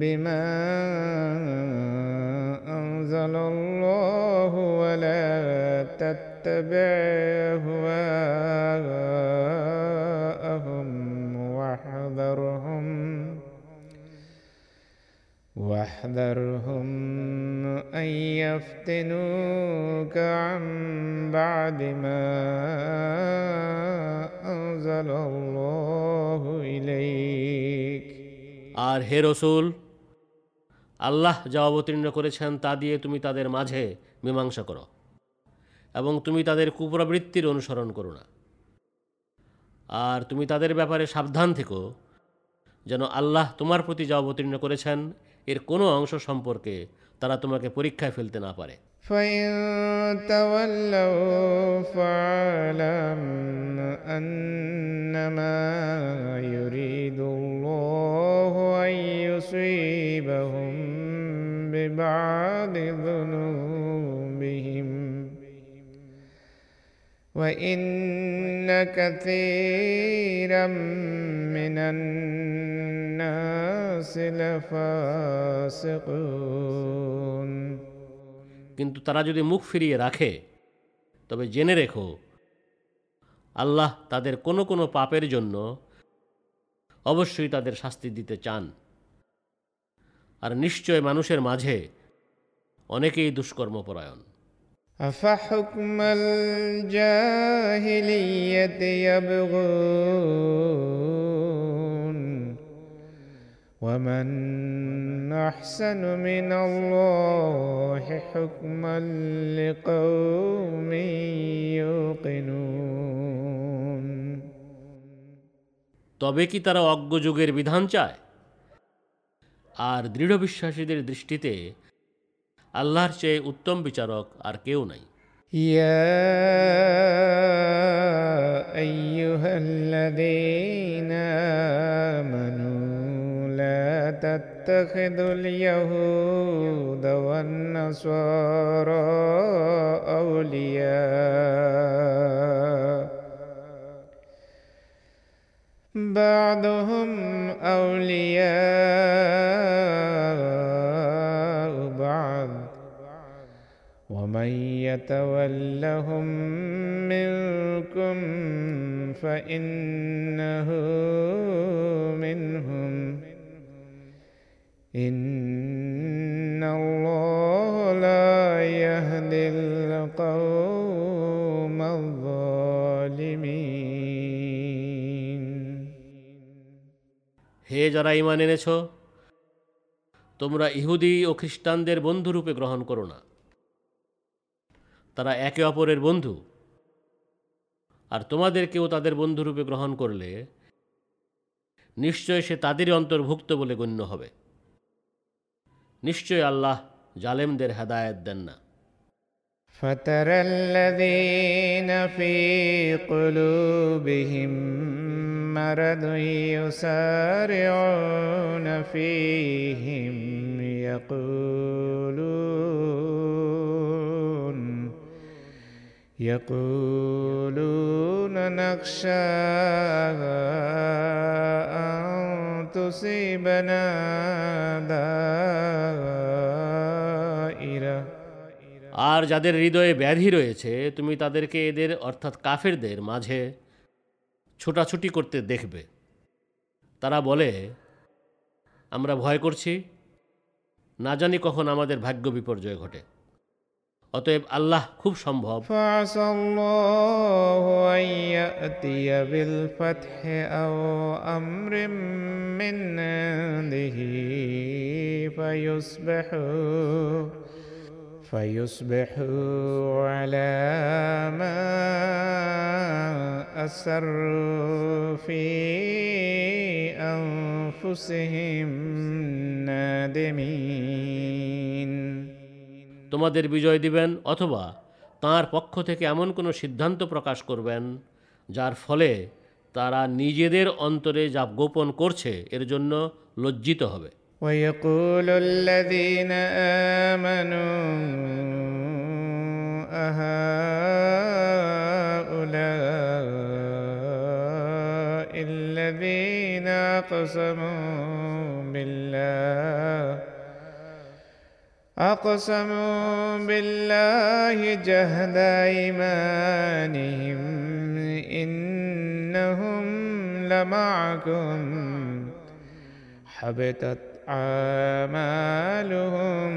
بما أنزل الله ولا تتبع أهواءهم واحذرهم واحذرهم أن يفتنوك عن بعد ما أنزل الله إليك আর হে রসুল আল্লাহ যা অবতীর্ণ করেছেন তা দিয়ে তুমি তাদের মাঝে মীমাংসা করো এবং তুমি তাদের কুপ্রবৃত্তির অনুসরণ করো না আর তুমি তাদের ব্যাপারে সাবধান থেকো যেন আল্লাহ তোমার প্রতি যা অবতীর্ণ করেছেন এর কোনো অংশ সম্পর্কে তারা তোমাকে পরীক্ষায় ফেলতে না পারে فإن تولوا فاعلم أنما يريد الله أن يصيبهم ببعض ذنوبهم وإن كثيرا من الناس لفاسقون কিন্তু তারা যদি মুখ ফিরিয়ে রাখে তবে জেনে রেখো আল্লাহ তাদের কোনো কোনো পাপের জন্য অবশ্যই তাদের শাস্তি দিতে চান আর নিশ্চয় মানুষের মাঝে অনেকেই দুষ্কর্মপরায়ণ أفحكم الجاهلية يبغون ومن أحسن من الله حكما لقوم يوقنون তবে কি তারা অজ্ঞ যুগের বিধান চায় আর দৃঢ় বিশ্বাসীদের দৃষ্টিতে আল্লাহর চেয়ে উত্তম বিচারক আর কেউ নাই يا أيها الذين آمنوا لا تتخذوا اليهود والنصارى أولياء بعضهم أولياء بعض ومن يتولهم منكم فإنه منهم إن الله لا يهدي القوم الظالمين হে যারা ইমান এনেছ তোমরা ইহুদি ও খ্রিস্টানদের বন্ধুরূপে গ্রহণ করো না তারা একে অপরের বন্ধু আর তোমাদেরকেও তাদের বন্ধুরূপে গ্রহণ করলে নিশ্চয় সে তাদেরই অন্তর্ভুক্ত বলে গণ্য হবে নিশ্চয় আল্লাহ জালেমদের হেদায়েত দেন না فترى الذين في قلوبهم مرض يسارعون فيهم يقولون يقولون نخشى أن تصيبنا دائرة আর যাদের হৃদয়ে ব্যাধি রয়েছে তুমি তাদেরকে এদের অর্থাৎ কাফেরদের মাঝে ছোটাছুটি করতে দেখবে তারা বলে আমরা ভয় করছি না জানি কখন আমাদের ভাগ্য বিপর্যয় ঘটে অতএব আল্লাহ খুব সম্ভব فعسى الله أن يأتي بالفتح أو أمر من عنده فيصبحوا فيصبحوا على ما أسروا في أنفسهم نادمين তোমাদের বিজয় দিবেন অথবা তার পক্ষ থেকে এমন কোনো সিদ্ধান্ত প্রকাশ করবেন যার ফলে তারা নিজেদের অন্তরে যা গোপন করছে এর জন্য লজ্জিত হবে ويقول الذين آمنوا أهؤلاء الذين أقسموا بالله أقسموا بالله جهد أيمانهم إنهم لمعكم حبطت أعمالهم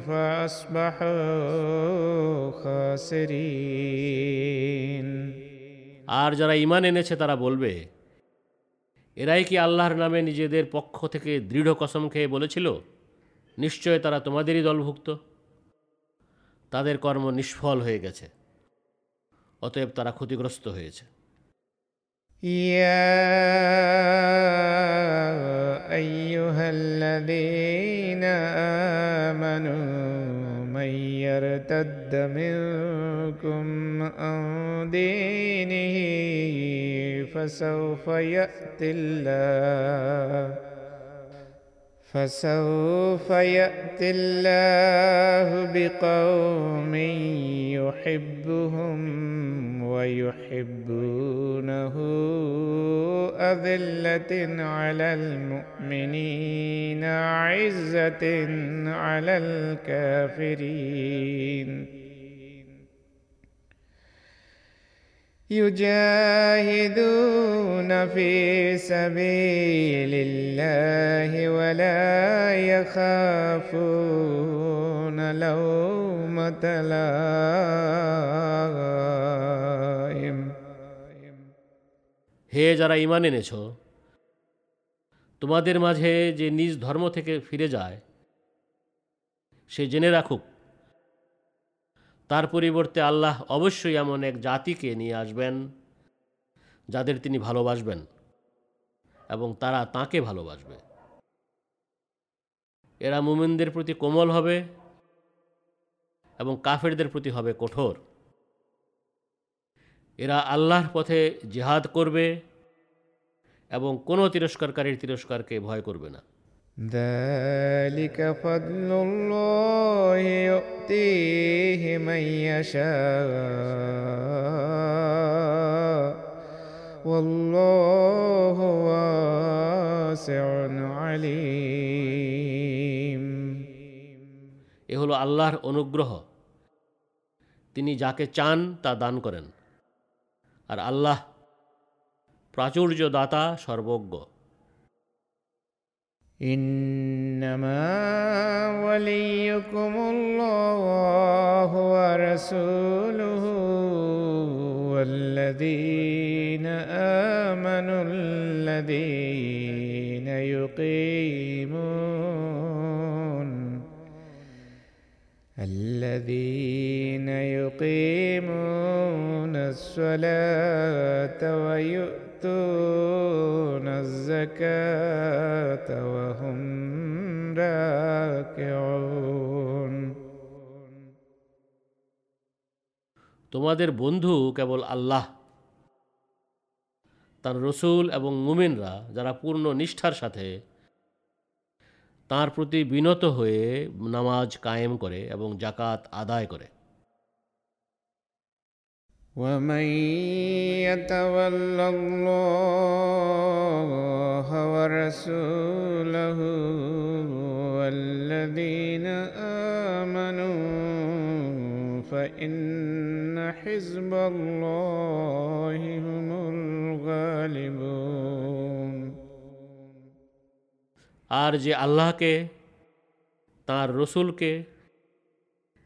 فأصبحوا خاسرين আর যারা ইমান এনেছে তারা বলবে এরাই কি আল্লাহর নামে নিজেদের পক্ষ থেকে দৃঢ় কসম খেয়ে বলেছিল নিশ্চয় তারা তোমাদেরই দলভুক্ত তাদের কর্ম নিষ্ফল হয়ে গেছে অতএব তারা ক্ষতিগ্রস্ত হয়েছে يا أيها الذين آمنوا من يرتد منكم عن دينه فسوف يأتي الله فسوف يأتي الله بقوم يحبهم ويحبونه أذلة على المؤمنين عزة على الكافرين. يجاهدون في سبيل الله ولا يخافون لومة لائم হে যারা ইমান এনেছ তোমাদের মাঝে যে নিজ ধর্ম থেকে ফিরে যায় সে জেনে রাখুক তার পরিবর্তে আল্লাহ অবশ্যই এমন এক জাতিকে নিয়ে আসবেন যাদের তিনি ভালোবাসবেন এবং তারা তাকে ভালোবাসবে। এরা মুমিনদের প্রতি কোমল হবে এবং কাফেরদের প্রতি হবে কঠোর। এরা আল্লাহর পথে জিহাদ করবে এবং কোনো তিরস্কারকারীর তিরস্কারকে ভয় করবে না। ذلك فضل الله يؤتيه من يشاء والله واسع عليم এ হলো আল্লাহর অনুগ্রহ তিনি যাকে চান তা দান করেন আর আল্লাহ প্রাচুর্য দাতা সর্বজ্ঞ إنما وليكم الله ورسوله والذين آمنوا الذين يقيمون الذين يقيمون الصلاة ويؤتون الزكاة وهم راكعون তোমাদের বন্ধু কেবল আল্লাহ তার রসুল এবং মুমিনরা যারা পূর্ণ নিষ্ঠার সাথে তার প্রতি বিনত হয়ে নামাজ কায়েম করে এবং জাকাত আদায় করে ومن يتول الله ورسوله والذين آمنوا فإن حزب الله هم الغالبون আর যে আল্লাহকে তার রসুলকে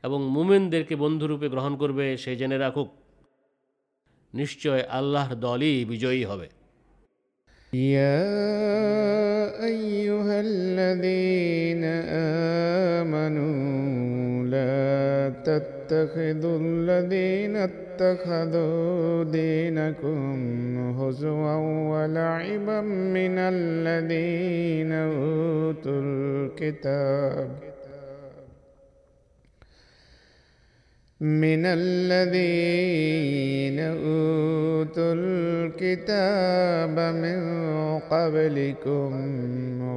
এবং মুমিনদেরকে বন্ধুরূপে গ্রহণ করবে সে জেনে রাখুক নিশ্চয় আল্লাহর দলই বিজয়ী হবে يا أيها الذين آمنوا لا تتخذوا الذين اتخذوا دينكم هزوا ولعبا من الذين أوتوا الكتاب من الذين أوتوا الكتاب من قبلكم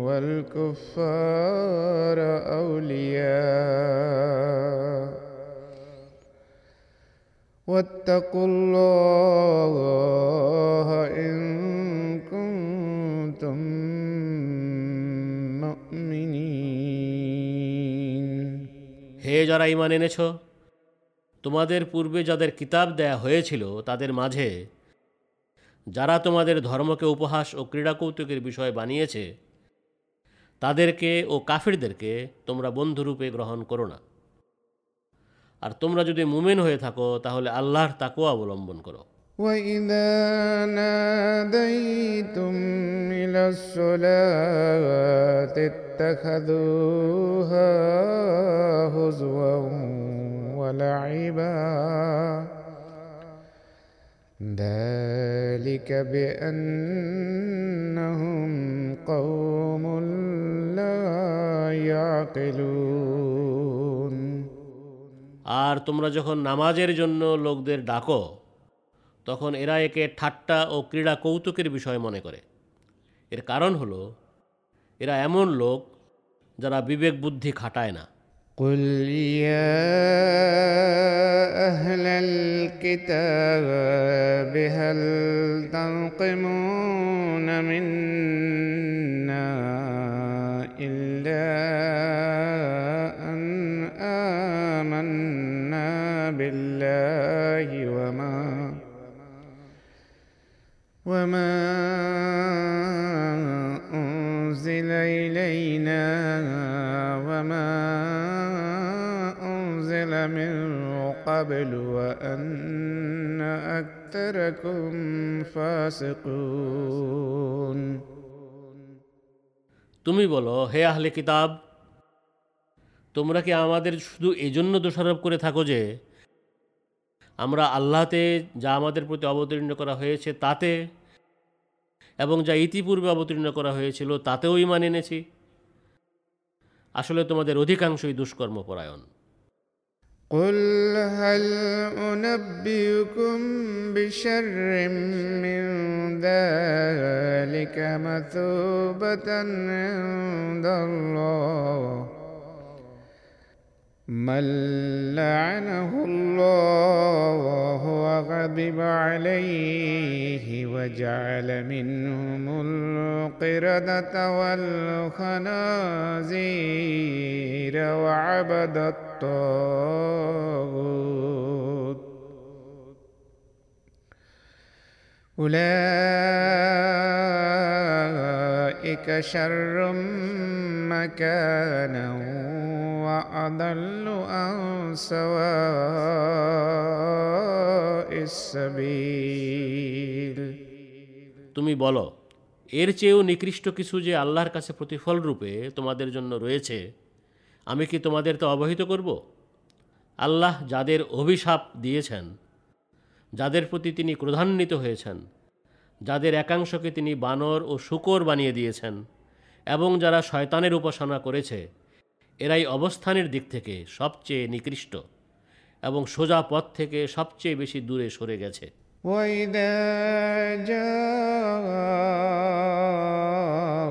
والكفار أولياء واتقوا الله إن كنتم مؤمنين হে যারা ইমান এনেছ তোমাদের পূর্বে যাদের কিতাব দেয়া হয়েছিল তাদের মাঝে যারা তোমাদের ধর্মকে উপহাস ও ক্রীড়া কৌতুকের বিষয় বানিয়েছে তাদেরকে ও কাফিরদেরকে তোমরা বন্ধুরূপে গ্রহণ করো না আর তোমরা যদি মুমেন হয়ে থাকো তাহলে আল্লাহর তাকেও অবলম্বন করো وإذا ناديتم إلى الصلاة اتخذوها هزوا ولعبا ذلك بأنهم قوم لا يعقلون আর তোমরা যখন নামাজের জন্য লোকদের ডাকো তখন এরা একে ঠাট্টা ও ক্রীড়া কৌতুকের বিষয় মনে করে এর কারণ হলো এরা এমন লোক যারা বিবেক বুদ্ধি খাটায় না قل يا أهل الكتاب هل تنقمون منا إلا أن آمنا بالله وما وما قبل وأن أكثركم فاسقون তুমি বলো হে আহলে কিতাব তোমরা কি আমাদের শুধু এজন্য দোষারোপ করে থাকো যে আমরা আল্লাহতে যা আমাদের প্রতি অবতীর্ণ করা হয়েছে তাতে এবং যা ইতিপূর্বে অবতীর্ণ করা হয়েছিল তাতেও ইমান এনেছি আসলে তোমাদের অধিকাংশই দুষ্কর্মপরায়ণ قل هل أنبئكم بشر من ذلك مثوبة عند الله من لعنه الله وغضب عليه وجعل منهم القردة والخنازير وعبد الطاغوت. أولئك شر مكانا وأضل عن سواء السبيل তুমি বলো এর চেয়েও নিকৃষ্ট কিছু যে আল্লাহর কাছে প্রতিফল রূপে তোমাদের জন্য রয়েছে আমি কি তোমাদের তো অবহিত করব আল্লাহ যাদের অভিশাপ দিয়েছেন যাদের প্রতি তিনি ক্রধান্বিত হয়েছেন যাদের একাংশকে তিনি বানর ও শুকর বানিয়ে দিয়েছেন এবং যারা শয়তানের উপাসনা করেছে এরাই অবস্থানের দিক থেকে সবচেয়ে নিকৃষ্ট এবং সোজা পথ থেকে সবচেয়ে বেশি দূরে সরে গেছে وإذا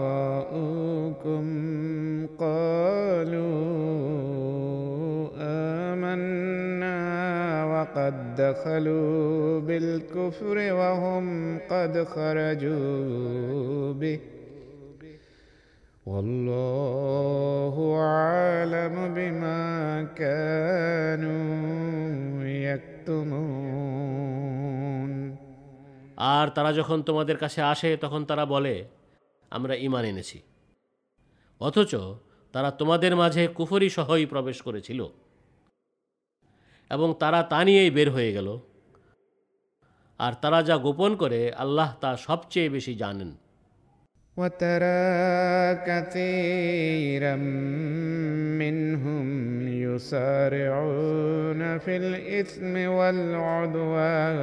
جاءوكم قالوا دخلوا بالكفر وهم قد خرجوا به والله أعلم بما كانوا يكتمون আর তারা যখন তোমাদের কাছে আসে তখন তারা বলে আমরা ইমান এনেছি অথচ তারা তোমাদের মাঝে কুফরি সহই প্রবেশ করেছিল এবং তারা তা নিয়েই বের হয়ে গেল আর তারা যা গোপন করে আল্লাহ তা সবচেয়ে বেশি জানেন وترى كثيرا منهم يسارعون في الإثم والعدوان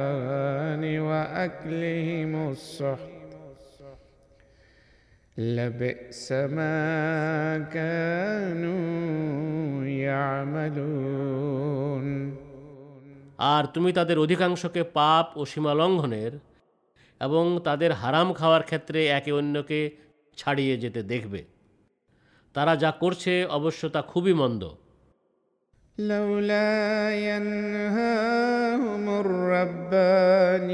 وأكلهم السحت لبئس ما كانوا يعملون আর তুমি তাদের অধিকাংশকে পাপ ও সীমালঙ্ঘনের এবং তাদের হারাম খাওয়ার ক্ষেত্রে একে অন্যকে ছাড়িয়ে যেতে দেখবে তারা যা করছে অবশ্য তা খুবই মন্দ لولا ينهاهم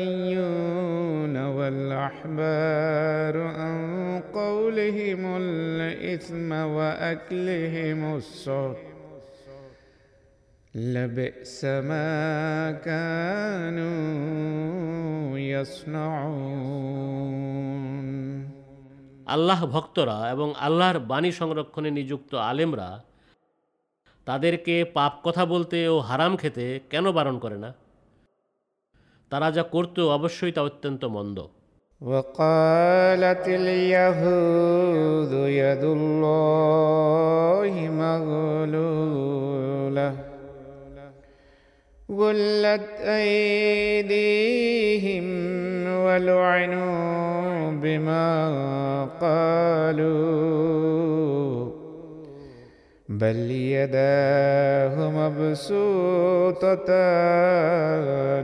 الربانيون والأحبار عن قولهم الإثم وأكلهم السحت لبئس ما كانوا يصنعون আল্লাহ ভক্তরা এবং আল্লাহর বাণী সংরক্ষণে নিযুক্ত আলেমরা তাদেরকে পাপ কথা বলতে ও হারাম খেতে কেন বারণ করে না তারা যা করত অবশ্যই তা অত্যন্ত মন্দ وقالت اليهود يد الله مغلولة غلت أيديهم ولعنوا بما قالوا بل يداه مبسوطتان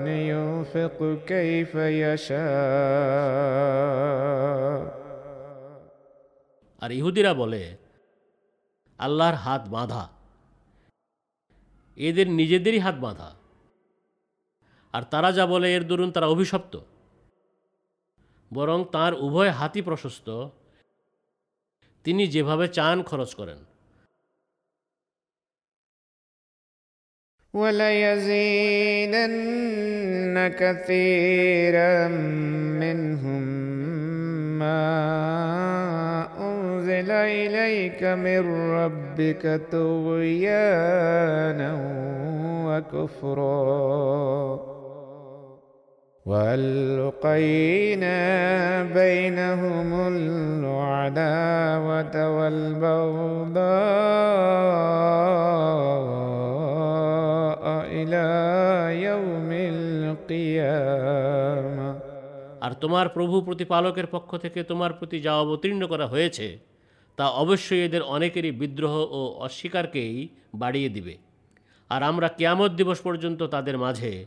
ينفق كيف يشاء আর ইহুদিরা বলে আল্লাহর হাত বাঁধা এদের নিজেদেরই হাত বাঁধা আর তারা যা বলে এর দরুন তারা অভিশপ্ত বরং তার উভয় হাতই প্রশস্ত তিনি যেভাবে চান খরচ করেন وليزيدن كثيرا منهم ما أنزل إليك من ربك طغيانا وكفرا وألقينا بينهم العداوة والبغضاء إلى يوم القيامة আর তোমার প্রভু প্রতিপালকের পক্ষ থেকে তোমার প্রতি যা অবতীর্ণ করা হয়েছে তা অবশ্যই এদের অনেকেরই বিদ্রোহ ও অস্বীকারকেই বাড়িয়ে দিবে আর আমরা কিয়ামত দিবস পর্যন্ত তাদের মাঝে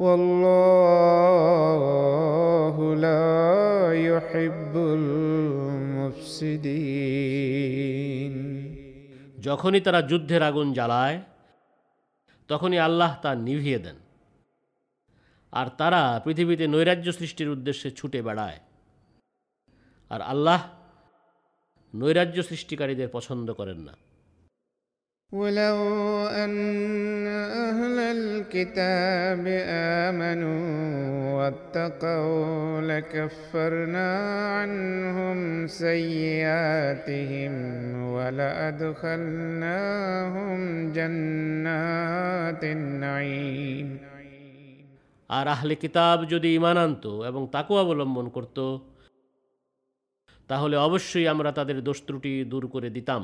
والله لا يحب المفسدين যখনই তারা যুদ্ধের আগুন জ্বালায় তখনই আল্লাহ তা নিভিয়ে দেন আর তারা পৃথিবীতে নৈরাজ্য সৃষ্টির উদ্দেশ্যে ছুটে বেড়ায় আর আল্লাহ নৈরাজ্য সৃষ্টিকারীদের পছন্দ করেন না ولو أن أهل الكتاب آمنوا واتقوا لكفرنا عنهم سيئاتهم ولأدخلناهم جنات النعيم আর আহলে কিতাব যদি ইমান আনত এবং তাকে অবলম্বন করত তাহলে অবশ্যই আমরা তাদের দোষ ত্রুটি দূর করে দিতাম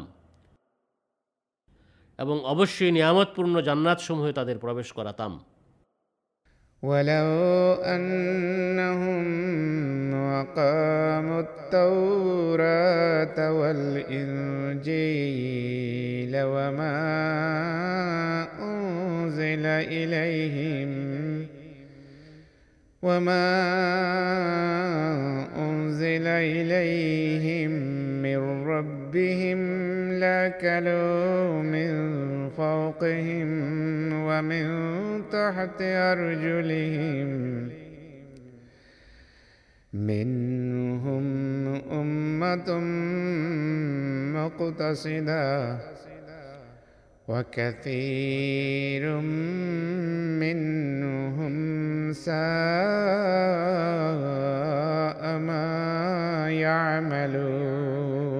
এবং অবশ্যই নিয়ামতপূর্ণ জান্নাতসমূহে তাদের প্রবেশ করাতাম ولو أنهم وقاموا التوراة والإنجيل وما أنزل إليهم وما أنزل إليهم من ربهم لأكلوا من فوقهم ومن تحت أرجلهم. منهم أمة مقتصدة وكثير منهم ساء ما يعملون.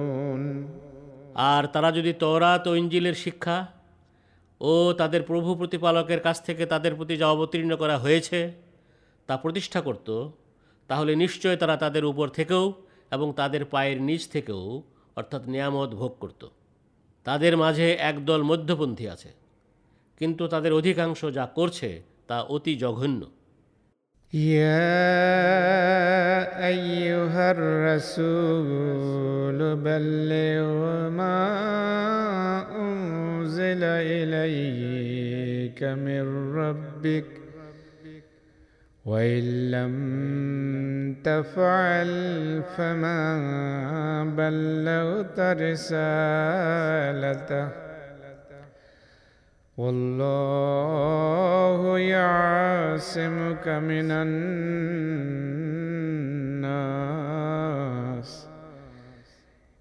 আর তারা যদি তওরাত ও ইঞ্জিলের শিক্ষা ও তাদের প্রভু প্রতিপালকের কাছ থেকে তাদের প্রতি যা অবতীর্ণ করা হয়েছে, তা প্রতিষ্ঠা করত, তাহলে নিশ্চয় তারা তাদের উপর থেকেও এবং তাদের পায়ের নিচ থেকেও অর্থাৎ নিয়ামত ভোগ করত। তাদের মাঝে একদল মধ্যপন্থী আছে, কিন্তু তাদের অধিকাংশ যা করছে তা অতি জঘন্য। يا أيها الرسول بلغ ما أنزل إليك من ربك وإن لم تفعل فما بلغت رسالته. والله يعصمك من الناس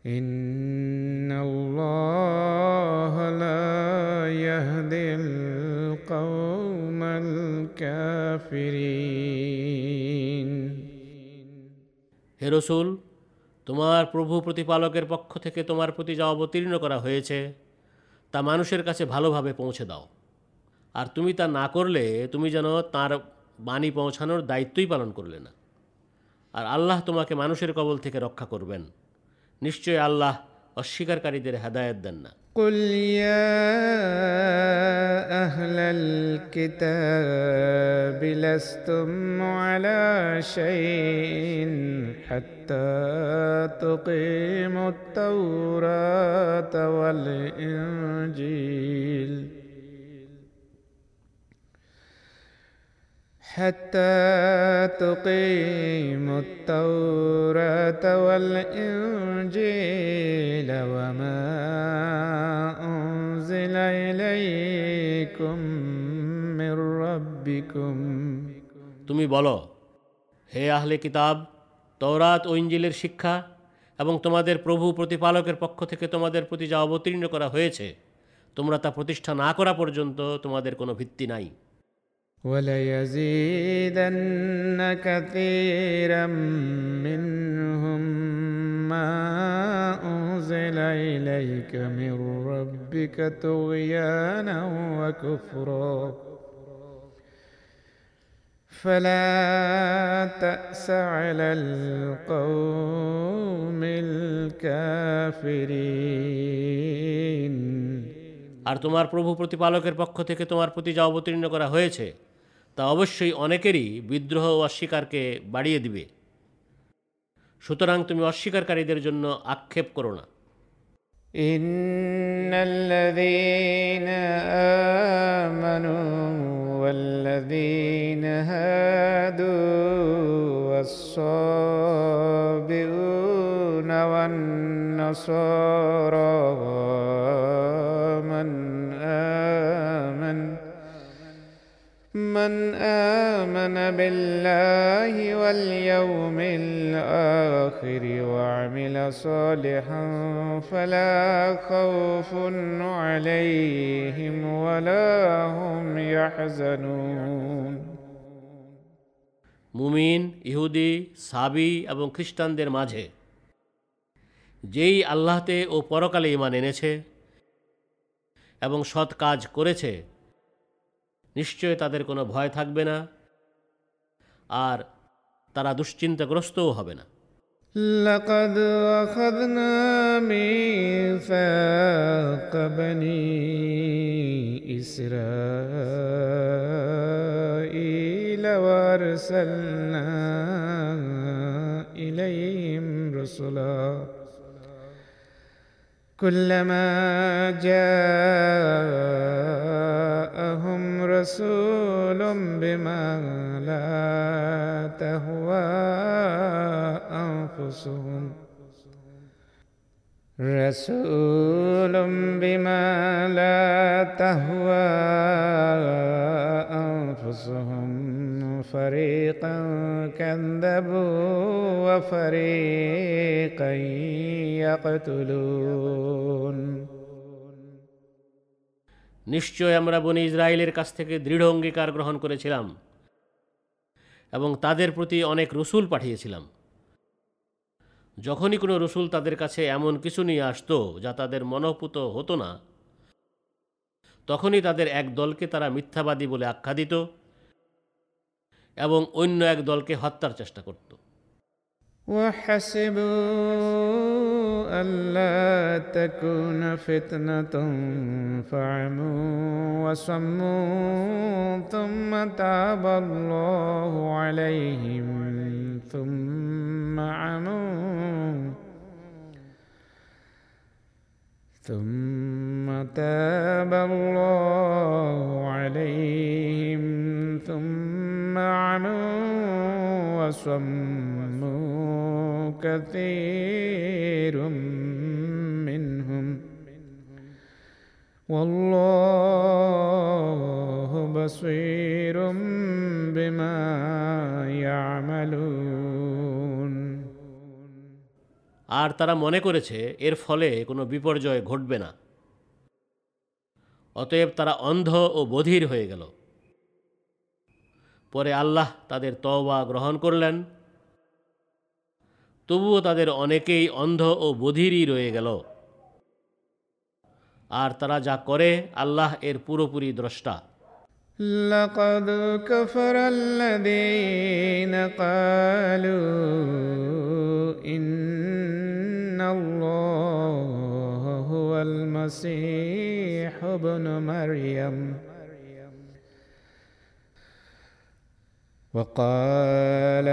إن الله لا يهدي القوم الكافرين হে রসুল তোমার প্রভু প্রতিপালকের পক্ষ থেকে তোমার প্রতি যা অবতীর্ণ করা হয়েছে তা মানুষের কাছে ভালোভাবে পৌঁছে দাও। আর তুমি তা না করলে তুমি যেন তার বাণী পৌঁছানোর দায়িত্বই পালন করলে না। আর আল্লাহ তোমাকে মানুষের কবল থেকে রক্ষা করবেন। নিশ্চয় আল্লাহ অস্বীকারীদের হেদায়ত দেন না। قل يا أهل الكتاب لستم على شيء حتى تقيموا التوراة والإنجيل حتى تقيموا التوراة والإنجيل وما أنزل إليكم من ربكم তুমি বলো হে আহলে কিতাব তওরাত ও ইঞ্জিলের শিক্ষা এবং তোমাদের প্রভু প্রতিপালকের পক্ষ থেকে তোমাদের প্রতি যা অবতীর্ণ করা হয়েছে তোমরা তা প্রতিষ্ঠা না করা পর্যন্ত তোমাদের কোনো ভিত্তি নাই وليزيدن كثيرا منهم ما أنزل إليك من ربك طغيانا وكفرا فلا تأس على القوم الكافرين আর তোমার প্রভু প্রতিপালকের পক্ষ থেকে তোমার প্রতি যা অবতীর্ণ করা হয়েছে তা অবশ্যই অনেকেরই বিদ্রোহ ও অস্বীকারকে বাড়িয়ে দিবে সুতরাং তুমি অস্বীকারীদের জন্য আক্ষেপ করো না إن الذين آمنوا والذين هادوا والصابئون والنصارى من آمن بالله واليوم الآخر وعمل صالحا فلا خوف عليهم ولا هم يحزنون মুমিন ইহুদি সাবি এবং খ্রিস্টানদের মাঝে যেই আল্লাহতে ও পরকালে ইমান এনেছে এবং সৎ কাজ করেছে নিশ্চয় তাদের কোনো ভয় থাকবে না আর তারা দুশ্চিন্তাগ্রস্তও হবে না لقد أخذنا ميثاق بني إسرائيل وأرسلنا إليهم رسلا كلما جاءهم رسول بما لا تهوى أنفسهم. رسول بما لا تهوى أنفسهم. فريقا كذبوا وفريقا يقتلون. নিশ্চয় আমরা বনি ইসরায়েলের কাছ থেকে দৃঢ় অঙ্গীকার গ্রহণ করেছিলাম এবং তাদের প্রতি অনেক রসুল পাঠিয়েছিলাম। যখনই কোনো রসুল তাদের কাছে এমন কিছু নিয়ে আসতো যা তাদের মনোপুত হতো না, তখনই তাদের এক দলকে তারা মিথ্যাবাদী বলে আখ্যা দিত এবং অন্য এক দলকে হত্যার চেষ্টা করত। وحسبوا ألا تكون فتنة فعموا وصموا ثم تاب الله عليهم ثم عموا ثم تاب الله عليهم ثم عموا وصموا كثير منهم والله بصير بما يعملون আর তারা মনে করেছে এর ফলে কোনো বিপর্যয় ঘটবে না অতএব তারা অন্ধ ও বধির হয়ে গেল পরে আল্লাহ তাদের তওবা গ্রহণ করলেন তবুও তাদের অনেকেই অন্ধ ও বধিরই রয়ে গেল আর তারা যা করে আল্লাহ এর পুরোপুরি দ্রষ্টা لقد كفر الذين قالوا إن الله هو المسيح ابن مريم وقال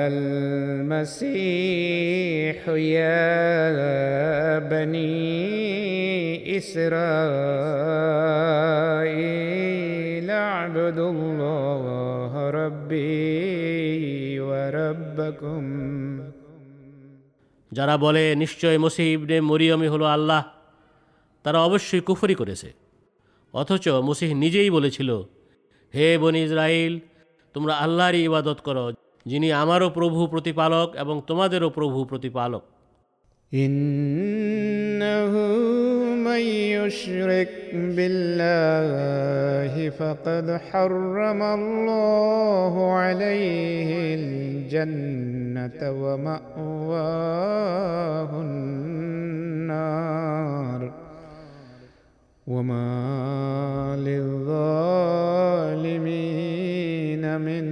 المسيح يا بني إسرائيل اعبدوا الله ربي وربكم যারা বলে নিশ্চয় মসিহ ইবনে মরিয়মই হলো আল্লাহ তারা অবশ্যই কুফরি করেছে অথচ মসিহ নিজেই বলেছিল হে বনি ইসরাইল তোমরা আল্লাহরই ইবাদত করো যিনি আমারও প্রভু প্রতিপালক এবং তোমাদেরও প্রভু প্রতিপালক إنه من يشرك بالله فقد حرم الله عليه الجنة ومأواه النار وما للظالمين من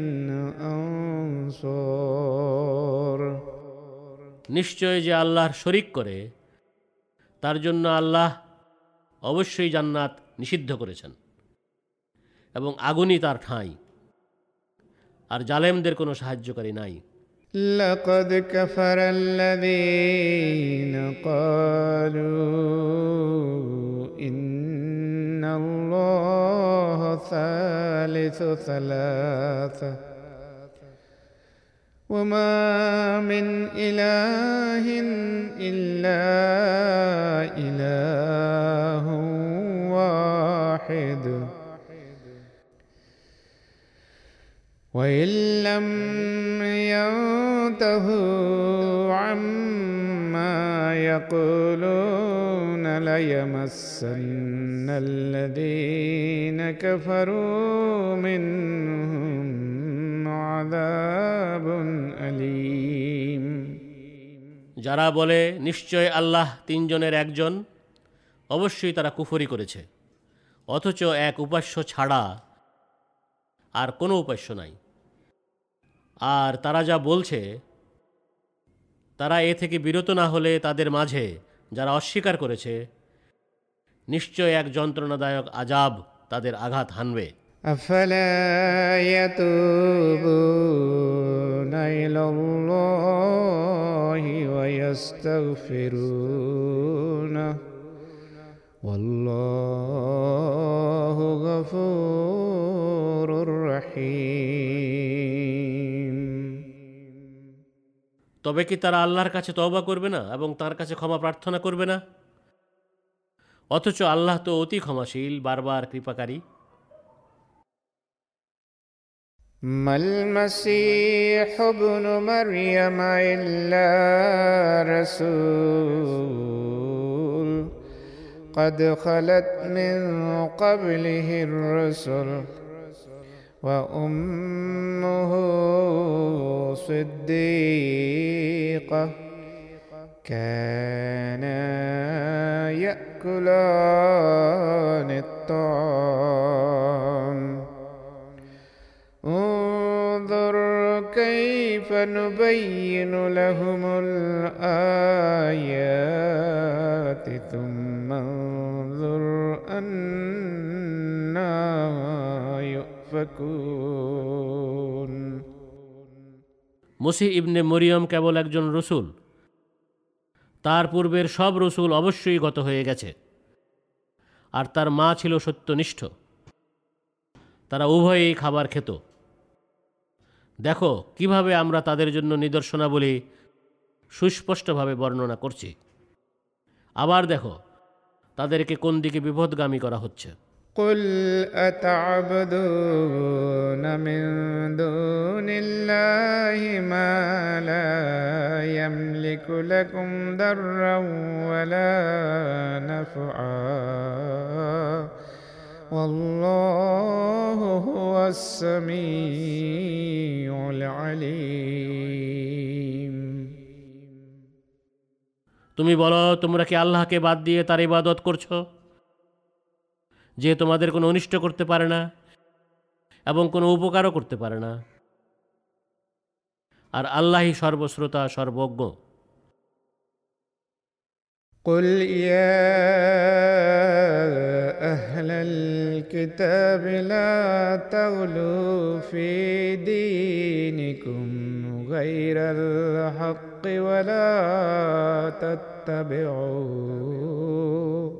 أنصار নিশ্চয় যে আল্লাহর শরিক করে তার জন্য আল্লাহ অবশ্যই জান্নাত নিষিদ্ধ করেছেন এবং আগুনই তার ঠাঁই আর জালেমদের কোনো সাহায্যকারী নাই لقد كفر الذين قالوا إن الله ثالث ثلاثة وما من إله إلا إله واحد وإن لم ينتهوا عما يقولون ليمسن الذين كفروا منهم عذاب أليم যারা বলে নিশ্চয় আল্লাহ তিনজনের একজন অবশ্যই তারা কুফরি করেছে অথচ এক উপাস্য ছাড়া আর কোনো উপাস্য নাই আর তারা যা বলছে তারা এ থেকে বিরত না হলে তাদের মাঝে যারা অস্বীকার করেছে নিশ্চয় এক যন্ত্রণাদায়ক আজাব তাদের আঘাত হানবে أفلا يتوبون إلى الله ويستغفرونه والله غفور رحيم তবে কি তারা আল্লাহর কাছে তওবা করবে না এবং তার কাছে ক্ষমা প্রার্থনা করবে না অথচ আল্লাহ তো অতি ক্ষমাশীল বারবার কৃপাকারী ما المسيح ابن مريم إلا رسول قد خلت من قبله الرسل وأمه صديقة كانا يأكلان الطعام. انظر كيف نبين لهم الآيات ثم انظر أنا يؤفكون মসিহ ইবনে মরিয়ম কেবল একজন রসুল তার পূর্বের সব রসুল অবশ্যই গত হয়ে গেছে আর তার মা ছিল সত্যনিষ্ঠ তারা উভয়েই খাবার খেত দেখো কিভাবে আমরা তাদের জন্য নিদর্শনাবলী সুস্পষ্টভাবে বর্ণনা করছি আবার দেখো তাদেরকে কোন দিকে বিপদগামী করা হচ্ছে قل أتعبدون من دون الله ما لا يملك لكم ضرا ولا نفعا والله هو السميع العليم তুমি বলো তোমরা কি আল্লাহকে বাদ দিয়ে তার ইবাদত করছো যে তোমাদের কোনো অনিষ্ট করতে পারে না এবং কোনো উপকারও করতে পারে না আর আল্লাহই সর্বশ্রোতা সর্বজ্ঞ قل يا أهل الكتاب لا تغلوا في دينكم غير الحق ولا تتبعوا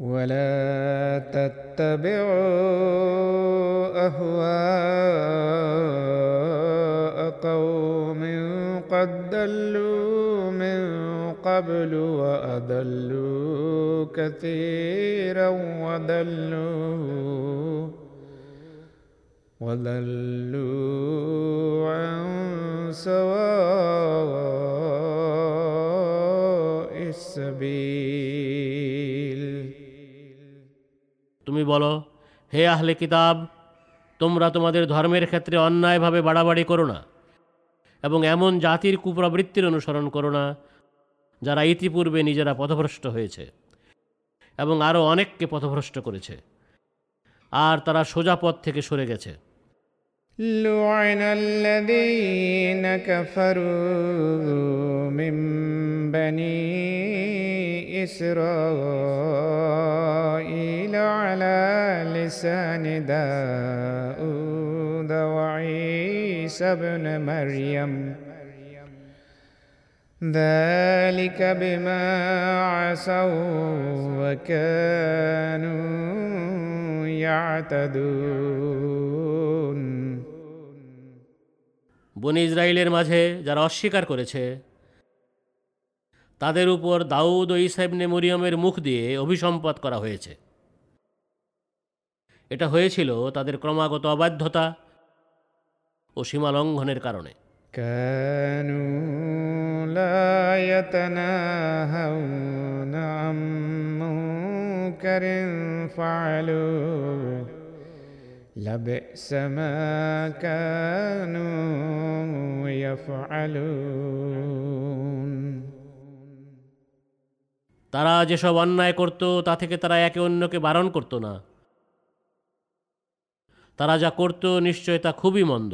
ولا تتبعوا أهواء قوم قد ضلوا من قبل وأضلوا كثيرا وضلوا وضلوا عن سواء السبيل. তুমি বলো, হে আহলে কিতাব, তোমরা তোমাদের ধর্মের ক্ষেত্রে অন্যায়ভাবে বাড়াবাড়ি করো না এবং এমন জাতির কুপ্রবৃত্তির অনুসরণ করো না যারা ইতিপূর্বে নিজেরা পথভ্রষ্ট হয়েছে এবং আরও অনেককে পথভ্রষ্ট করেছে। আর তারা সোজা পথ থেকে সরে গেছে। لعن الذين كفروا من بني إسرائيل على لسان داود وعيسى ابن مريم. ذلك بما عصوا وكانوا يعتدون. বনি ইসরায়েলের মাঝে যারা অস্বীকার করেছে, তাদের উপর দাউদ ও ইসাইবনে মরিয়মের মুখ দিয়ে অভিসম্পাদ করা হয়েছে। এটা হয়েছিল তাদের ক্রমাগত অবাধ্যতা ও সীমা লঙ্ঘনের কারণে। কানু لبئس ما كانوا يفعلون তারা যেসব অন্যায় করত তা থেকে তারা একে অন্যকে বারণ করত না তারা যা করত নিশ্চয় তা খুবই মন্দ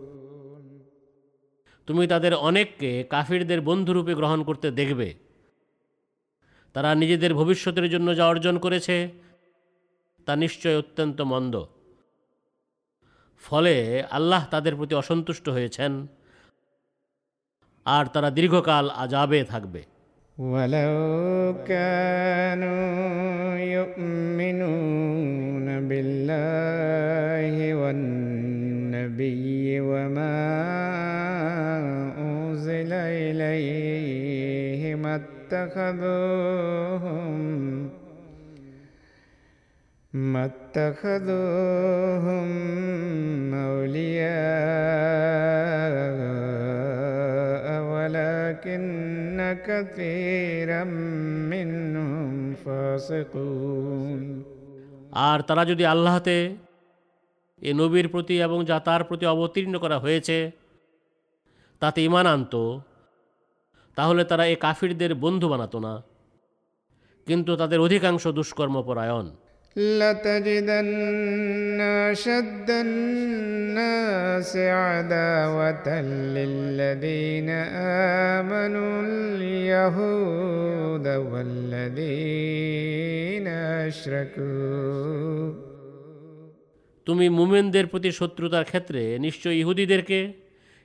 তুমি তাদের অনেককে কাফিরদের বন্ধুরূপে গ্রহণ করতে দেখবে তারা নিজেদের ভবিষ্যতের জন্য যা অর্জন করেছে তা নিশ্চয় অত্যন্ত মন্দ ফলে আল্লাহ তাদের প্রতি অসন্তুষ্ট হয়েছেন আর তারা দীর্ঘকাল আজাবে থাকবে ولو كانوا يؤمنون بالله والنبي وما أنزل إليه ما اتخذوهم ما اتخذوهم أولياء ولكن كثيرا منهم فاسقون আর তারা যদি আল্লাহতে এ নবীর প্রতি এবং যা তার প্রতি অবতীর্ণ করা হয়েছে তাতে ইমান আনত তাহলে তারা এ কাফিরদের বন্ধু বানাতো না কিন্তু তাদের অধিকাংশ দুষ্কর্মপরায়ণ لتجدن أشد الناس عداوة للذين آمنوا اليهود والذين أشركوا তুমি মুমেনদের প্রতি শত্রুতার ক্ষেত্রে নিশ্চয় ইহুদিদেরকে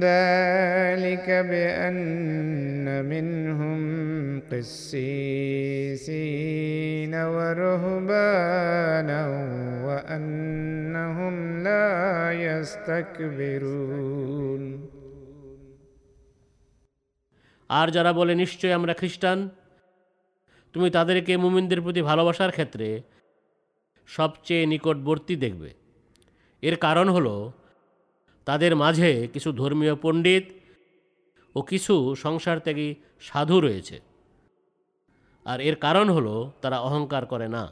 ذلك بأن منهم قسيسين ورهبانا وأنهم لا يستكبرون আর যারা বলে নিশ্চয় আমরা খ্রিস্টান তুমি তাদেরকে মুমিনদের প্রতি ভালোবাসার ক্ষেত্রে সবচেয়ে নিকটবর্তী দেখবে এর কারণ হলো তাদের মাঝে কিছু ধর্মীয় পণ্ডিত ও কিছু সংসার ত্যাগী সাধু রয়েছে। আর এর কারণ হলো তারা অহংকার করে না।